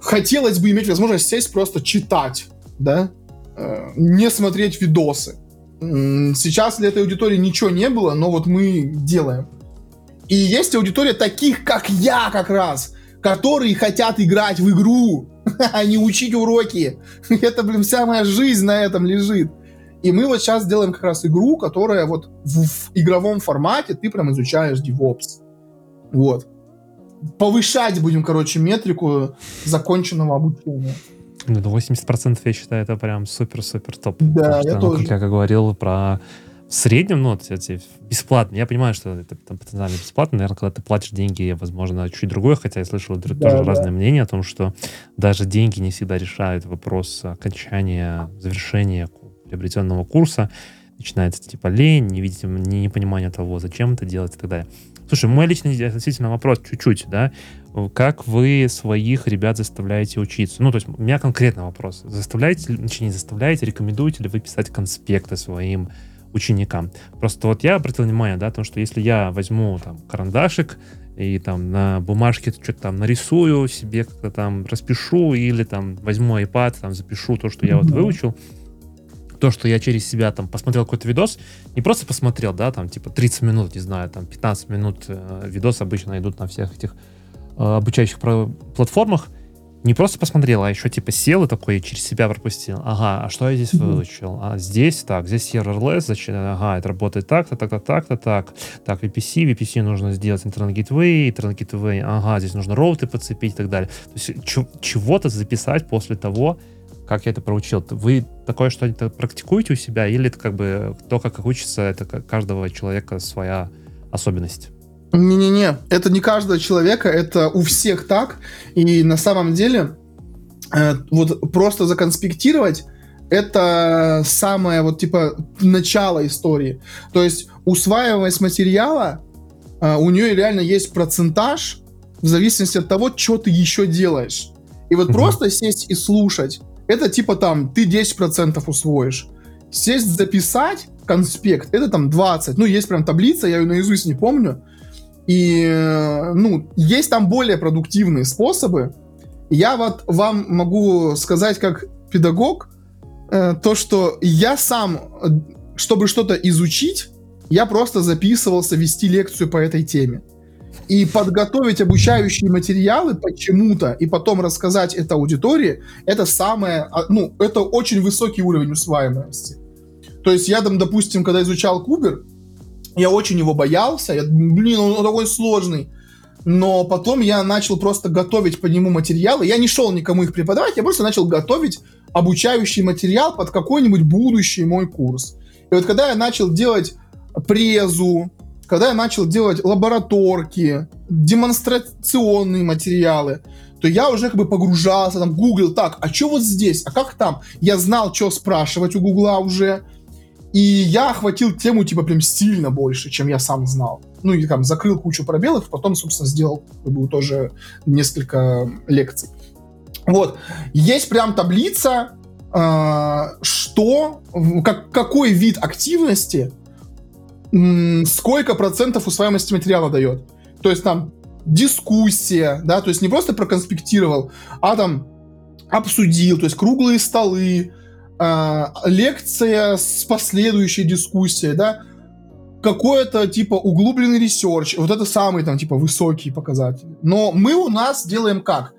хотелось бы иметь возможность сесть просто читать да, э, не смотреть видосы. Сейчас для этой аудитории ничего не было, но вот мы делаем. И есть аудитория таких, как я как раз, которые хотят играть в игру, а не учить уроки. Это, блин, вся моя жизнь на этом лежит. И мы вот сейчас делаем как раз игру, которая вот в, в игровом формате ты прям изучаешь DevOps. Вот. Повышать будем, короче, метрику законченного обучения. Ну, 80% я считаю, это прям супер-супер топ. Да, Потому я что, ну, тоже. как я говорил про в среднем, ну, эти бесплатно. Я понимаю, что это там, потенциально бесплатно. Наверное, когда ты платишь деньги, возможно, чуть другое. Хотя я слышал Да, тоже да. разные мнения о том, что даже деньги не всегда решают вопрос окончания, завершения приобретенного курса. Начинается типа лень, не видите, не- непонимание того, зачем это делать и так далее. Слушай, мой личный относительно вопрос чуть-чуть, да, как вы своих ребят заставляете учиться? Ну, то есть у меня конкретно вопрос. Заставляете, точнее, не заставляете, рекомендуете ли вы писать конспекты своим ученикам? Просто вот я обратил внимание, да, то, что если я возьму там карандашик и там на бумажке что-то там нарисую, себе как-то там распишу или там возьму iPad, там запишу то, что я вот выучил, то, что я через себя там посмотрел какой-то видос, не просто посмотрел, да, там типа 30 минут, не знаю, там 15 минут э, видос обычно идут на всех этих обучающих про- платформах, не просто посмотрел, а еще типа сел и такой через себя пропустил. Ага, а что я здесь выучил? А здесь так, здесь serverless, зачем? Ага, это работает так-то, так-то, так-то, так. Так, VPC, VPC нужно сделать интернет gateway, интернет gateway, ага, здесь нужно роуты подцепить и так далее. То есть чего-то записать после того, как я это проучил. Вы такое что-то практикуете у себя, или это как бы то, как учится, это каждого человека своя особенность? Не-не-не, это не каждого человека, это у всех так. И на самом деле, э, вот просто законспектировать, это самое вот типа начало истории. То есть усваиваемость материала, э, у нее реально есть процентаж в зависимости от того, что ты еще делаешь. И вот просто сесть и слушать, это типа там ты 10% усвоишь. Сесть записать конспект, это там 20. Ну, есть прям таблица, я ее наизусть не помню. И, э, ну, есть там более продуктивные способы. Я вот вам могу сказать как педагог, э, то, что я сам, э, чтобы что-то изучить, я просто записывался вести лекцию по этой теме. И подготовить обучающие материалы почему-то, и потом рассказать это аудитории, это самое, а, ну, это очень высокий уровень усваиваемости. То есть я там, допустим, когда изучал Кубер, я очень его боялся, я, блин, он, он такой сложный. Но потом я начал просто готовить по нему материалы. Я не шел никому их преподавать, я просто начал готовить обучающий материал под какой-нибудь будущий мой курс. И вот когда я начал делать презу, когда я начал делать лабораторки, демонстрационные материалы, то я уже как бы погружался, там, гуглил, так, а что вот здесь, а как там? Я знал, что спрашивать у гугла уже, и я охватил тему, типа, прям сильно больше, чем я сам знал. Ну, и там закрыл кучу пробелов, потом, собственно, сделал как бы, тоже несколько лекций. Вот. Есть прям таблица, э, что, как, какой вид активности м, сколько процентов усваиваемости материала дает. То есть там дискуссия, да, то есть не просто проконспектировал, а там обсудил, то есть круглые столы, а, лекция с последующей дискуссией, да, какой-то типа углубленный research, вот это самые там типа высокие показатели. Но мы у нас делаем как?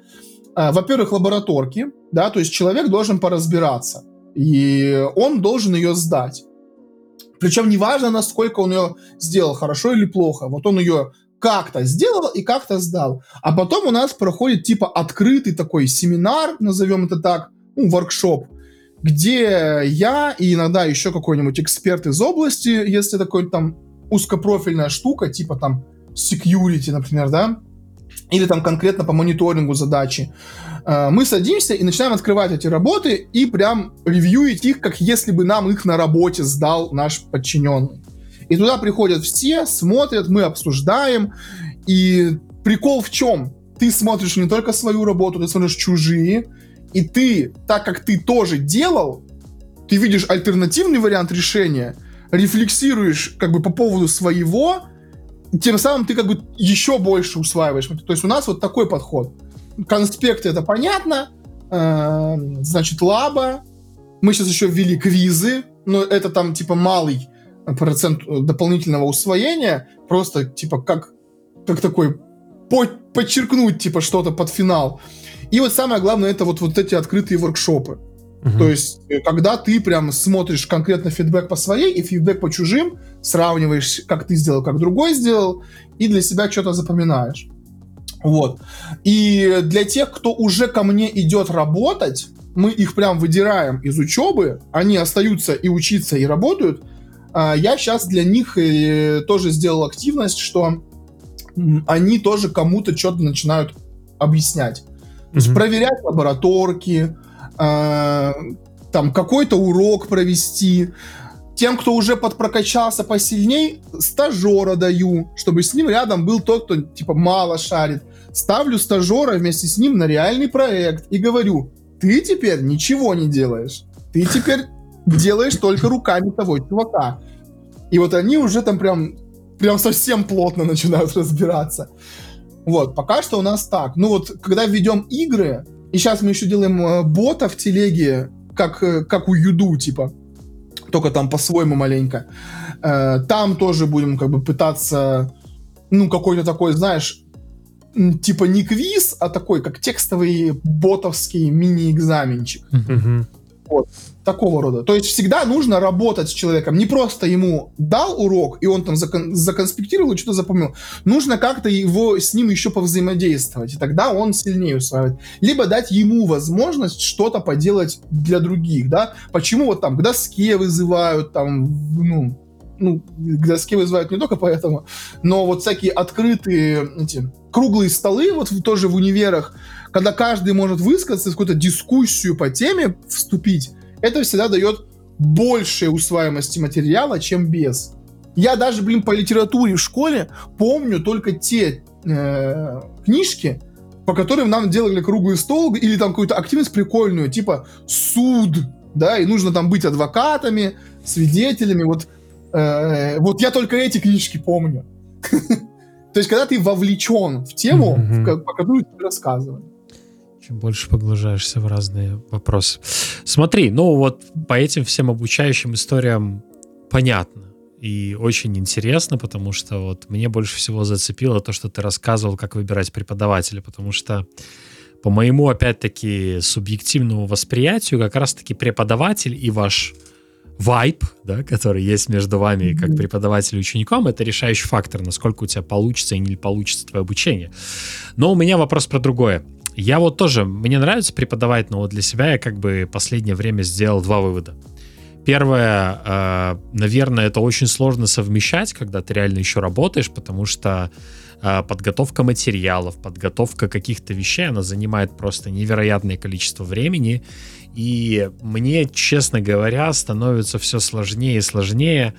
А, Во-первых, лабораторки, да, то есть человек должен поразбираться, и он должен ее сдать. Причем неважно, насколько он ее сделал, хорошо или плохо. Вот он ее как-то сделал и как-то сдал. А потом у нас проходит типа открытый такой семинар, назовем это так, ну, воркшоп, где я и иногда еще какой-нибудь эксперт из области, если такой там узкопрофильная штука, типа там security, например, да, или там конкретно по мониторингу задачи, э, мы садимся и начинаем открывать эти работы и прям ревьюить их, как если бы нам их на работе сдал наш подчиненный. И туда приходят все, смотрят, мы обсуждаем. И прикол в чем? Ты смотришь не только свою работу, ты смотришь чужие. И ты, так как ты тоже делал, ты видишь альтернативный вариант решения, рефлексируешь как бы по поводу своего, тем самым ты как бы еще больше усваиваешь. То есть у нас вот такой подход. Конспекты это понятно, э, значит, лаба. Мы сейчас еще ввели квизы, но это там типа малый процент дополнительного усвоения, просто типа как, как такой по подчеркнуть типа что-то под финал. И вот самое главное это вот, вот эти открытые воркшопы. Угу. То есть, э, когда ты прям смотришь конкретно фидбэк по своей и фидбэк по чужим, сравниваешь, как ты сделал, как другой сделал, и для себя что-то запоминаешь. Вот. И для тех, кто уже ко мне идет работать, мы их прям выдираем из учебы, они остаются и учиться, и работают. А я сейчас для них э, тоже сделал активность, что они тоже кому-то что-то начинают объяснять. То есть проверять лабораторки, э, там какой-то урок провести. Тем, кто уже подпрокачался посильней, стажера даю, чтобы с ним рядом был тот, кто типа мало шарит. Ставлю стажера вместе с ним на реальный проект и говорю, ты теперь ничего не делаешь. Ты теперь делаешь только руками того чувака. И вот они уже там прям, прям совсем плотно начинают разбираться. Вот, пока что у нас так. Ну вот, когда ведем игры, и сейчас мы еще делаем э, бота в телеге, как, э, как у Юду, типа, только там по-своему маленько. Э, там тоже будем как бы пытаться, ну, какой-то такой, знаешь, типа не квиз, а такой, как текстовый ботовский мини-экзаменчик. Mm-hmm. Вот такого рода. То есть всегда нужно работать с человеком. Не просто ему дал урок, и он там закон, законспектировал и что-то запомнил. Нужно как-то его с ним еще повзаимодействовать, и тогда он сильнее усваивает. Либо дать ему возможность что-то поделать для других, да. Почему вот там к доске вызывают, там, ну, ну, к доске вызывают не только поэтому, но вот всякие открытые эти круглые столы, вот тоже в универах, когда каждый может высказаться, в какую-то дискуссию по теме вступить, это всегда дает большей усваиваемости материала, чем без. Я даже, блин, по литературе в школе помню только те э, книжки, по которым нам делали круглый стол или там какую-то активность прикольную, типа суд, да, и нужно там быть адвокатами, свидетелями, вот, э, вот я только эти книжки помню. То есть, когда ты вовлечен в тему, по которой тебе рассказывают чем больше погружаешься в разные вопросы. Смотри, ну вот по этим всем обучающим историям понятно и очень интересно, потому что вот мне больше всего зацепило то, что ты рассказывал, как выбирать преподавателя, потому что по моему, опять-таки, субъективному восприятию, как раз-таки преподаватель и ваш вайп, да, который есть между вами как преподавателем и учеником, это решающий фактор, насколько у тебя получится и не получится твое обучение. Но у меня вопрос про другое. Я вот тоже, мне нравится преподавать, но вот для себя я как бы последнее время сделал два вывода. Первое, э, наверное, это очень сложно совмещать, когда ты реально еще работаешь, потому что э, подготовка материалов, подготовка каких-то вещей, она занимает просто невероятное количество времени. И мне, честно говоря, становится все сложнее и сложнее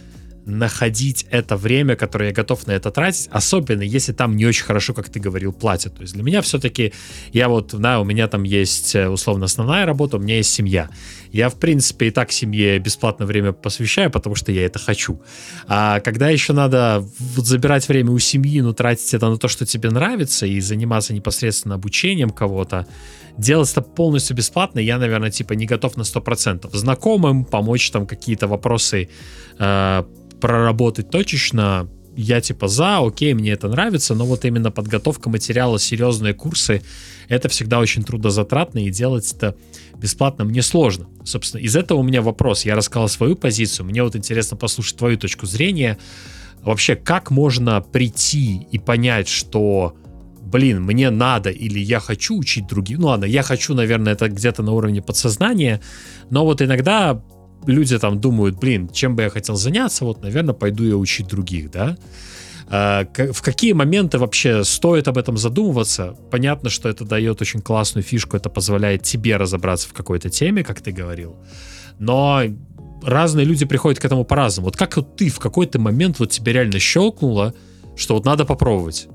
находить это время, которое я готов на это тратить, особенно если там не очень хорошо, как ты говорил, платят. То есть для меня все-таки, я вот, да, у меня там есть э, условно основная работа, у меня есть семья. Я, в принципе, и так семье бесплатно время посвящаю, потому что я это хочу. А когда еще надо вот забирать время у семьи, ну, тратить это на то, что тебе нравится, и заниматься непосредственно обучением кого-то, делать это полностью бесплатно, я, наверное, типа не готов на 100%. Знакомым помочь там какие-то вопросы э, проработать точечно, я типа за, окей, мне это нравится, но вот именно подготовка материала, серьезные курсы, это всегда очень трудозатратно, и делать это бесплатно мне сложно. Собственно, из этого у меня вопрос. Я рассказал свою позицию, мне вот интересно послушать твою точку зрения. Вообще, как можно прийти и понять, что блин, мне надо или я хочу учить других. Ну ладно, я хочу, наверное, это где-то на уровне подсознания, но вот иногда люди там думают, блин, чем бы я хотел заняться, вот, наверное, пойду я учить других, да. А, в какие моменты вообще стоит об этом задумываться? Понятно, что это дает очень классную фишку, это позволяет тебе разобраться в какой-то теме, как ты говорил. Но разные люди приходят к этому по-разному. Вот как вот ты в какой-то момент вот тебе реально щелкнуло, что вот надо попробовать.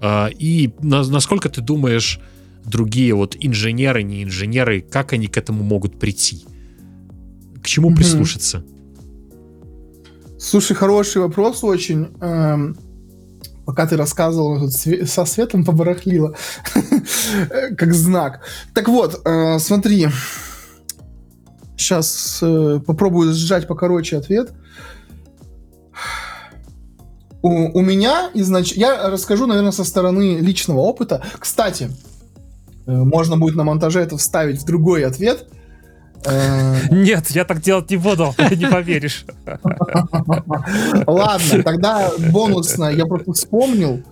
А, и насколько ты думаешь, другие вот инженеры, не инженеры, как они к этому могут прийти? К чему mm-hmm. прислушаться? Слушай, хороший вопрос очень. Эм, пока ты рассказывал, тут со светом побарахлило, как знак. Так вот, э, смотри. Сейчас э, попробую сжать покороче ответ. У, у меня изнач... Я расскажу, наверное, со стороны личного опыта. Кстати, э, можно будет на монтаже это вставить в другой ответ. Э, Нет, я так делать не буду, не поверишь. Ладно, тогда бонусно я просто вспомнил.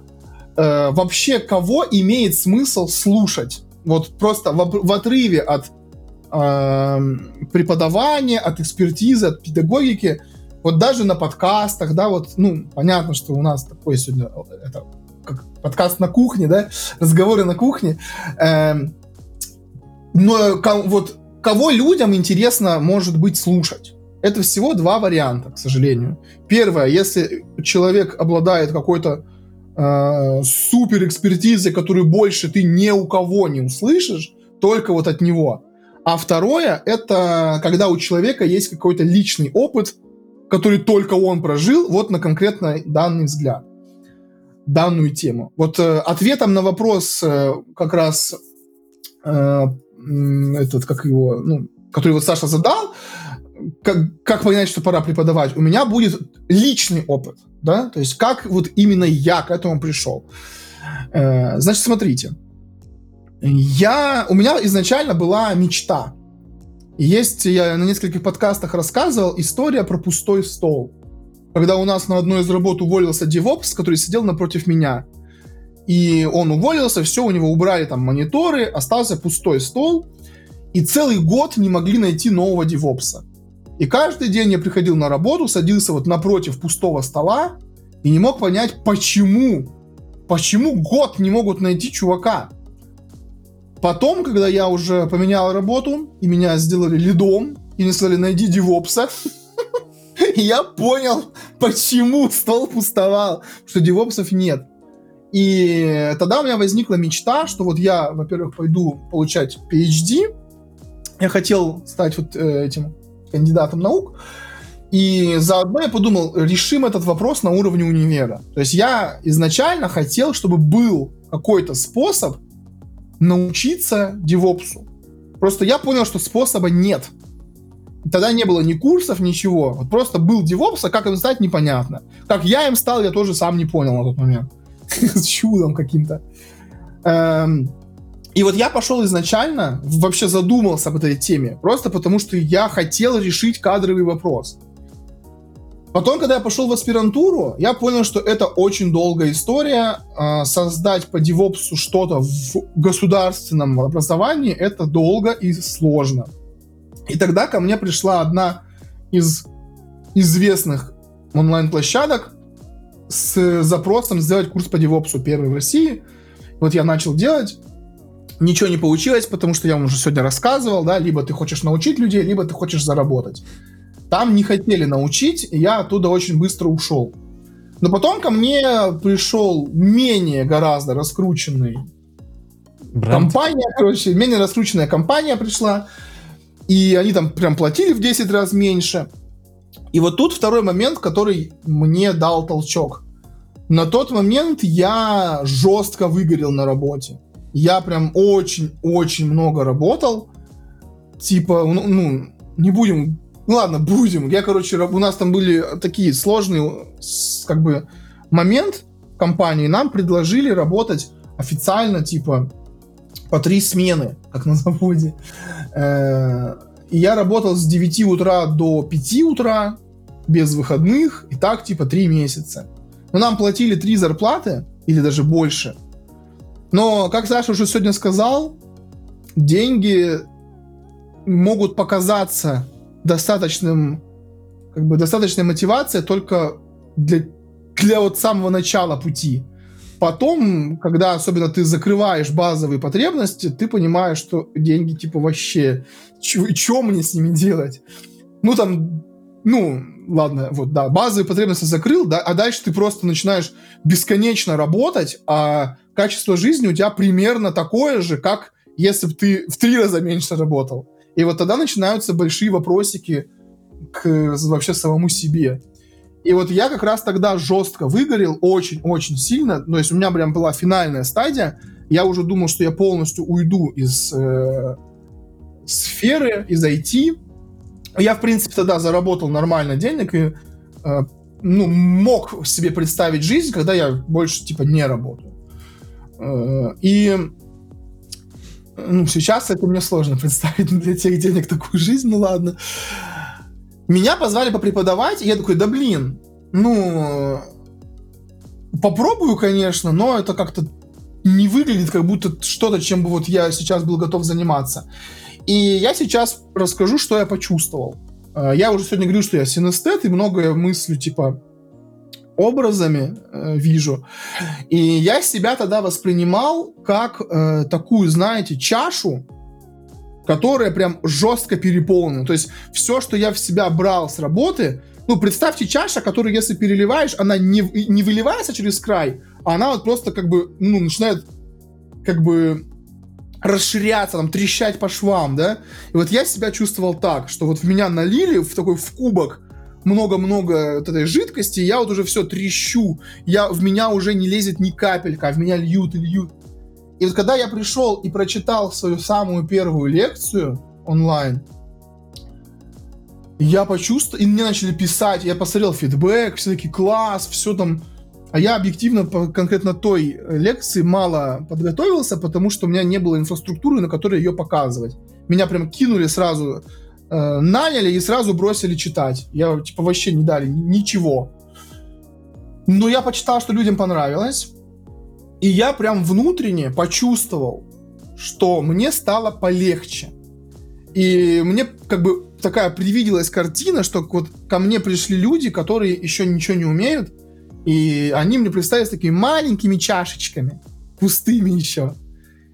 Э, вообще, кого имеет смысл слушать? Вот просто в отрыве от эм, преподавания, от экспертизы, от педагогики, вот даже на подкастах, да, вот, ну, понятно, что у нас такой сегодня это, как подкаст на кухне, да, разговоры на кухне. Эм, но вот кого людям интересно, может быть, слушать? Это всего два варианта, к сожалению. Первое, если человек обладает какой-то э, супер экспертизой, которую больше ты ни у кого не услышишь, только вот от него. А второе, это когда у человека есть какой-то личный опыт, который только он прожил, вот на конкретно данный взгляд, данную тему. Вот э, ответом на вопрос э, как раз э, этот, как его, ну, который вот Саша задал, как, как понять, что пора преподавать, у меня будет личный опыт, да, то есть как вот именно я к этому пришел. Э, значит, смотрите, я, у меня изначально была мечта. Есть, я на нескольких подкастах рассказывал, история про пустой стол. Когда у нас на одной из работ уволился DevOps, который сидел напротив меня. И он уволился, все, у него убрали там мониторы, остался пустой стол, и целый год не могли найти нового девопса. И каждый день я приходил на работу, садился вот напротив пустого стола и не мог понять, почему, почему год не могут найти чувака. Потом, когда я уже поменял работу, и меня сделали лидом, и мне сказали, найди девопса, я понял, почему стол пустовал, что девопсов нет. И тогда у меня возникла мечта, что вот я, во-первых, пойду получать PhD. Я хотел стать вот э, этим кандидатом наук. И заодно я подумал, решим этот вопрос на уровне универа. То есть я изначально хотел, чтобы был какой-то способ научиться девопсу. Просто я понял, что способа нет. Тогда не было ни курсов, ничего. Вот просто был девопс, а как им стать, непонятно. Как я им стал, я тоже сам не понял на тот момент. с чудом каким-то. Эм, и вот я пошел изначально, вообще задумался об этой теме, просто потому что я хотел решить кадровый вопрос. Потом, когда я пошел в аспирантуру, я понял, что это очень долгая история. Э, создать по девопсу что-то в государственном образовании это долго и сложно. И тогда ко мне пришла одна из известных онлайн-площадок, с запросом сделать курс по девопсу первый в России. Вот я начал делать. Ничего не получилось, потому что я вам уже сегодня рассказывал, да, либо ты хочешь научить людей, либо ты хочешь заработать. Там не хотели научить, и я оттуда очень быстро ушел. Но потом ко мне пришел менее гораздо раскрученный Бренд. компания, короче, менее раскрученная компания пришла, и они там прям платили в 10 раз меньше. И вот тут второй момент, который мне дал толчок. На тот момент я жестко выгорел на работе. Я прям очень-очень много работал. Типа, ну, ну, не будем... Ну ладно, будем. Я, короче, у нас там были такие сложные, как бы, момент компании. Нам предложили работать официально, типа, по три смены, как на заводе. Э, и я работал с 9 утра до 5 утра, без выходных, и так типа три месяца. Но нам платили три зарплаты, или даже больше. Но, как Саша уже сегодня сказал, деньги могут показаться достаточным, как бы достаточной мотивацией только для, для вот самого начала пути. Потом, когда особенно ты закрываешь базовые потребности, ты понимаешь, что деньги типа вообще, что мне с ними делать? Ну там, ну, ладно, вот, да, базовые потребности закрыл, да, а дальше ты просто начинаешь бесконечно работать, а качество жизни у тебя примерно такое же, как если бы ты в три раза меньше работал. И вот тогда начинаются большие вопросики к вообще самому себе. И вот я как раз тогда жестко выгорел, очень-очень сильно. То есть у меня прям была финальная стадия. Я уже думал, что я полностью уйду из э, сферы, из IT. Я, в принципе, тогда заработал нормально денег и э, ну, мог себе представить жизнь, когда я больше, типа, не работаю. Э, и ну, сейчас это мне сложно представить для тех денег такую жизнь, ну ладно. Меня позвали попреподавать, и я такой, да блин, ну, попробую, конечно, но это как-то не выглядит как будто что-то, чем бы вот я сейчас был готов заниматься. И я сейчас расскажу, что я почувствовал. А, я уже сегодня говорил, что я синестет, и многое мыслю, типа, образами э, вижу. И я себя тогда воспринимал как э, такую, знаете, чашу, которая прям жестко переполнена. То есть все, что я в себя брал с работы, ну, представьте чаша, которую, если переливаешь, она не, не выливается через край, а она вот просто как бы, ну, начинает как бы расширяться, там, трещать по швам, да? И вот я себя чувствовал так, что вот в меня налили в такой в кубок много-много вот этой жидкости, я вот уже все трещу, я, в меня уже не лезет ни капелька, а в меня льют и льют. И вот когда я пришел и прочитал свою самую первую лекцию онлайн, я почувствовал, и мне начали писать, я посмотрел фидбэк, все таки класс, все там. А я объективно по конкретно той лекции мало подготовился, потому что у меня не было инфраструктуры, на которой ее показывать. Меня прям кинули сразу, э, наняли и сразу бросили читать. Я типа вообще не дали ничего. Но я почитал, что людям понравилось. И я прям внутренне почувствовал, что мне стало полегче. И мне как бы такая привиделась картина, что вот ко мне пришли люди, которые еще ничего не умеют, и они мне представились такими маленькими чашечками, пустыми еще.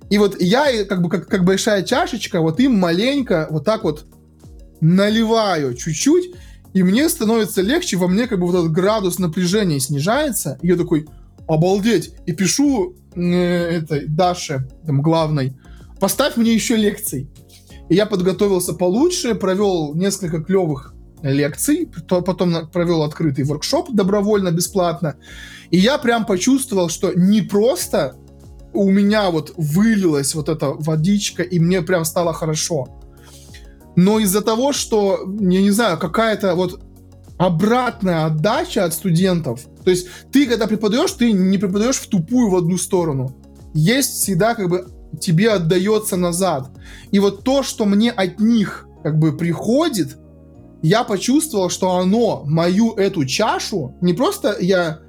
И вот я, как бы как, как большая чашечка, вот им маленько вот так вот наливаю чуть-чуть, и мне становится легче, во мне как бы вот этот градус напряжения снижается, и я такой, обалдеть, и пишу э, этой Даше, там, главной, поставь мне еще лекций. И я подготовился получше, провел несколько клевых лекций, потом провел открытый воркшоп добровольно, бесплатно. И я прям почувствовал, что не просто у меня вот вылилась вот эта водичка, и мне прям стало хорошо. Но из-за того, что, я не знаю, какая-то вот обратная отдача от студентов. То есть ты, когда преподаешь, ты не преподаешь в тупую в одну сторону. Есть всегда как бы тебе отдается назад. И вот то, что мне от них как бы приходит, я почувствовал, что оно мою эту чашу, не просто я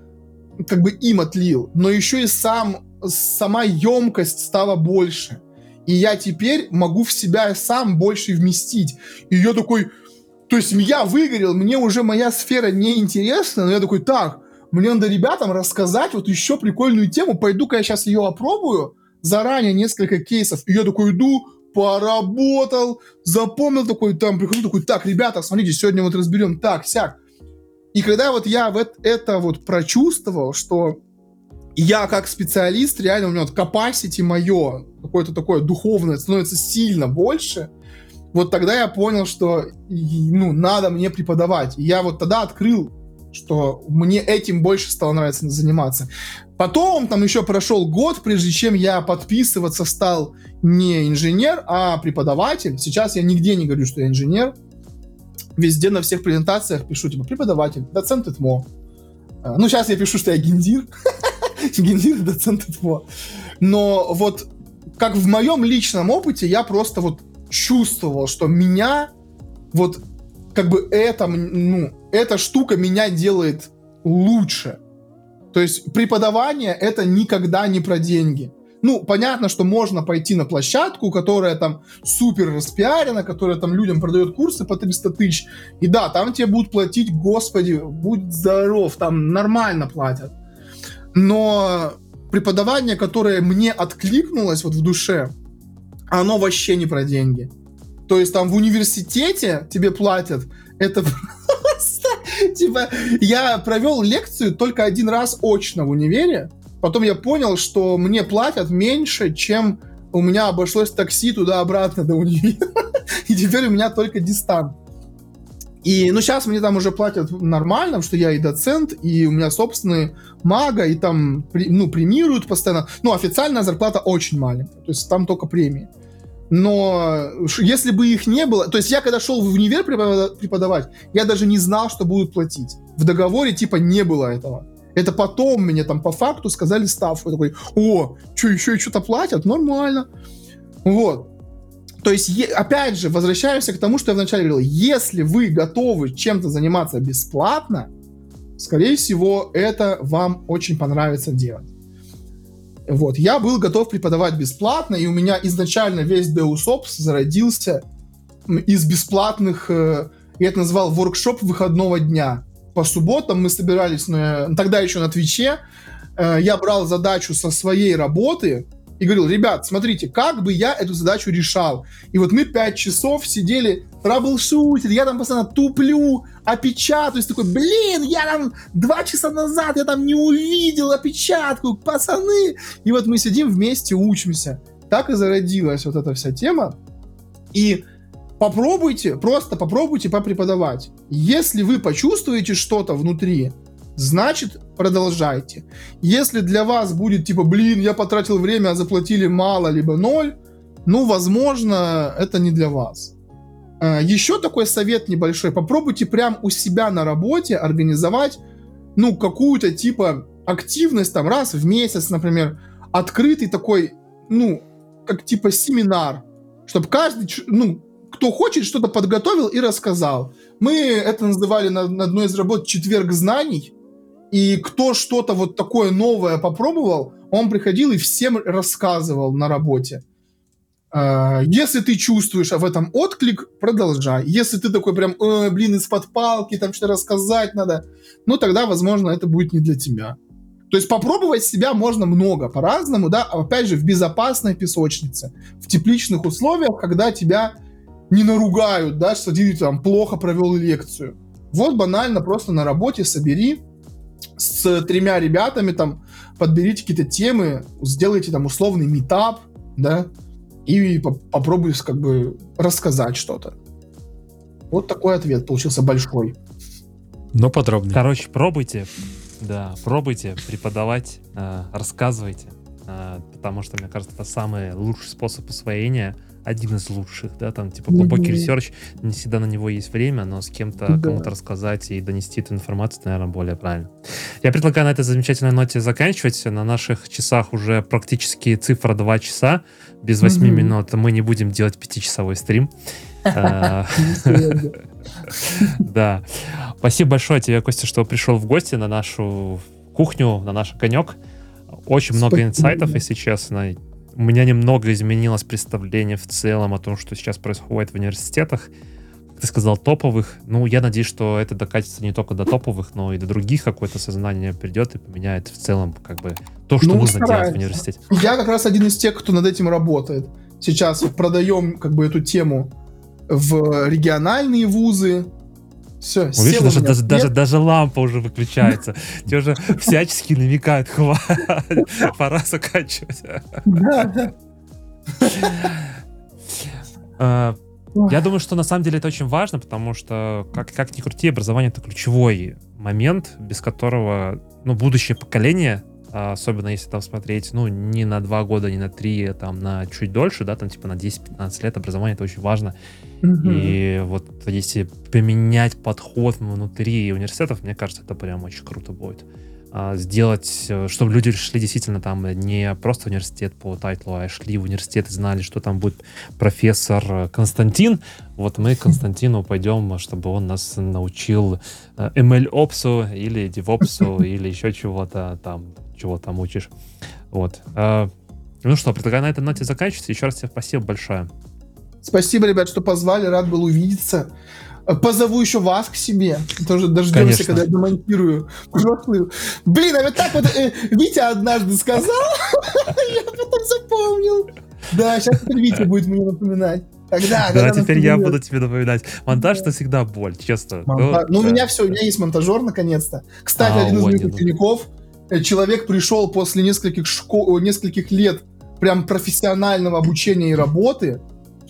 как бы им отлил, но еще и сам, сама емкость стала больше. И я теперь могу в себя сам больше вместить. И я такой, то есть я выгорел, мне уже моя сфера не интересна, но я такой, так, мне надо ребятам рассказать вот еще прикольную тему, пойду-ка я сейчас ее опробую, заранее несколько кейсов, и я такой иду, поработал, запомнил такой, там прихожу такой, так, ребята, смотрите, сегодня вот разберем так, сяк. И когда вот я вот это вот прочувствовал, что я как специалист, реально у меня вот capacity мое, какое-то такое духовное, становится сильно больше, вот тогда я понял, что ну, надо мне преподавать. И я вот тогда открыл, что мне этим больше стало нравиться заниматься. Потом там еще прошел год, прежде чем я подписываться стал не инженер, а преподаватель. Сейчас я нигде не говорю, что я инженер. Везде на всех презентациях пишу, типа, преподаватель, доцент ИТМО. А, ну, сейчас я пишу, что я гендир. гендир, доцент ИТМО. Но вот как в моем личном опыте я просто вот чувствовал, что меня вот как бы это, ну, эта штука меня делает лучше. То есть преподавание это никогда не про деньги. Ну, понятно, что можно пойти на площадку, которая там супер распиарена, которая там людям продает курсы по 300 тысяч. И да, там тебе будут платить, господи, будь здоров, там нормально платят. Но преподавание, которое мне откликнулось вот в душе, оно вообще не про деньги. То есть там в университете тебе платят, это Типа, я провел лекцию только один раз очно в универе. Потом я понял, что мне платят меньше, чем у меня обошлось такси туда-обратно до универа. И теперь у меня только дистант. И, ну, сейчас мне там уже платят нормально, что я и доцент, и у меня собственные мага, и там, ну, премируют постоянно. Ну, официальная зарплата очень маленькая, то есть там только премии но если бы их не было... То есть я когда шел в универ преподавать, я даже не знал, что будут платить. В договоре типа не было этого. Это потом мне там по факту сказали ставку. Я такой, о, что, еще и что-то платят? Нормально. Вот. То есть, опять же, возвращаемся к тому, что я вначале говорил. Если вы готовы чем-то заниматься бесплатно, скорее всего, это вам очень понравится делать. Вот. Я был готов преподавать бесплатно, и у меня изначально весь Deus зародился из бесплатных, э, я это назвал воркшоп выходного дня. По субботам мы собирались, на, тогда еще на Твиче, э, я брал задачу со своей работы, и говорил, ребят, смотрите, как бы я эту задачу решал. И вот мы пять часов сидели, траблшутили, я там постоянно туплю, опечатываюсь, такой, блин, я там два часа назад, я там не увидел опечатку, пацаны. И вот мы сидим вместе, учимся. Так и зародилась вот эта вся тема. И попробуйте, просто попробуйте попреподавать. Если вы почувствуете что-то внутри, значит продолжайте. Если для вас будет типа, блин, я потратил время, а заплатили мало, либо ноль, ну, возможно, это не для вас. А, Еще такой совет небольшой. Попробуйте прям у себя на работе организовать, ну, какую-то типа активность там раз в месяц, например, открытый такой, ну, как типа семинар, чтобы каждый, ну, кто хочет, что-то подготовил и рассказал. Мы это называли на, на одной из работ «Четверг знаний», и кто что-то вот такое новое попробовал, он приходил и всем рассказывал на работе. А, если ты чувствуешь в этом отклик, продолжай. Если ты такой прям, э, блин, из-под палки, там что-то рассказать надо, ну тогда, возможно, это будет не для тебя. То есть попробовать себя можно много, по-разному, да, а опять же, в безопасной песочнице, в тепличных условиях, когда тебя не наругают, да, что ты там плохо провел лекцию. Вот банально просто на работе собери с тремя ребятами, там, подберите какие-то темы, сделайте там условный метап, да, и попробуйте как бы рассказать что-то. Вот такой ответ получился большой. Но подробнее. Короче, пробуйте, да, пробуйте преподавать, э, рассказывайте, э, потому что, мне кажется, это самый лучший способ усвоения — один из лучших, да, там, типа, глубокий research, не всегда на него есть время, но с кем-то, да. кому-то рассказать и донести эту информацию, наверное, более правильно. Я предлагаю на этой замечательной ноте заканчивать. На наших часах уже практически цифра 2 часа, без 8 mm-hmm. минут. Мы не будем делать пятичасовой стрим. Да. Спасибо большое тебе, Костя, что пришел в гости на нашу кухню, на наш конек. Очень много инсайтов, если честно у меня немного изменилось представление в целом о том, что сейчас происходит в университетах. Как ты сказал, топовых. Ну, я надеюсь, что это докатится не только до топовых, но и до других какое-то сознание придет и поменяет в целом как бы то, что ну, нужно старается. делать в университете. Я как раз один из тех, кто над этим работает. Сейчас продаем как бы эту тему в региональные вузы, все, ну, видишь, даже, даже, даже, даже лампа уже выключается. Тебе уже всячески намекают, хватит, пора заканчивать. А, я думаю, что на самом деле это очень важно, потому что, как, как ни крути, образование — это ключевой момент, без которого ну, будущее поколение а, особенно если там смотреть, ну, не на два года, не на три, а там на чуть дольше, да, там типа на 10-15 лет образование это очень важно. И вот если поменять подход внутри университетов, мне кажется, это прям очень круто будет. А, сделать, э, чтобы люди шли действительно там не просто в университет по тайтлу, а шли в университет и знали, что там будет профессор Константин. Вот мы к Константину пойдем, чтобы он нас научил э, ML-опсу или DevOps или еще чего-то там, чего там учишь. Вот. А, ну что, предлагаю на этой ноте заканчивать. Еще раз тебе спасибо большое. Спасибо, ребят, что позвали. Рад был увидеться. Позову еще вас к себе. Тоже дождемся, Конечно. когда я демонтирую прошлую. Блин, а вот так вот э, Витя однажды сказал, я потом запомнил. Да, сейчас Витя будет мне напоминать. Тогда, да, теперь я буду тебе напоминать. Монтаж это всегда боль, честно. Монтаж... Ну, ну, у меня все, у меня есть монтажер наконец-то. Кстати, а, один из моих учеников, э, человек пришел после нескольких, школ... нескольких лет прям профессионального обучения и работы.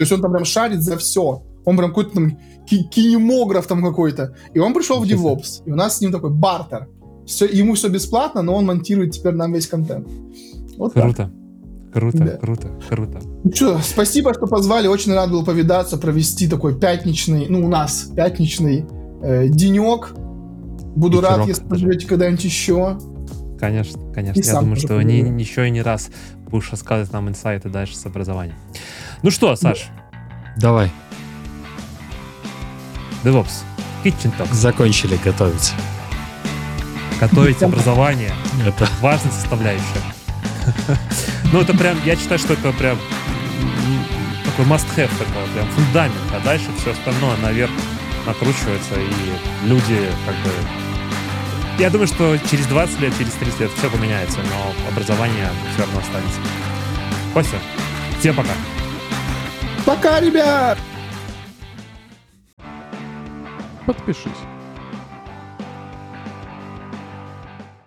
То есть он там прям шарит за все. Он прям какой-то там кинемограф там какой-то. И он пришел в DevOps. И у нас с ним такой бартер. Все, ему все бесплатно, но он монтирует теперь нам весь контент. Вот Круто. Так. Круто, да. круто, круто. Ну что, спасибо, что позвали. Очень рад был повидаться, провести такой пятничный, ну, у нас пятничный э, денек. Буду Вечерок, рад, если поживете когда-нибудь еще. Конечно, конечно. И Я думаю, что не, еще и не раз будешь рассказывать нам инсайты дальше с образованием. Ну что, Саш, Давай, DevOps, Kitchen Talk, закончили готовить. готовить образование, Это важная составляющая. Ну, это прям, я считаю, что это прям такой must-have, такой прям фундамент, а дальше все остальное наверх накручивается, и люди как бы... Я думаю, что через 20 лет, через 30 лет все поменяется, но образование все равно останется. Костя, всем пока. Пока, ребят! Подпишись.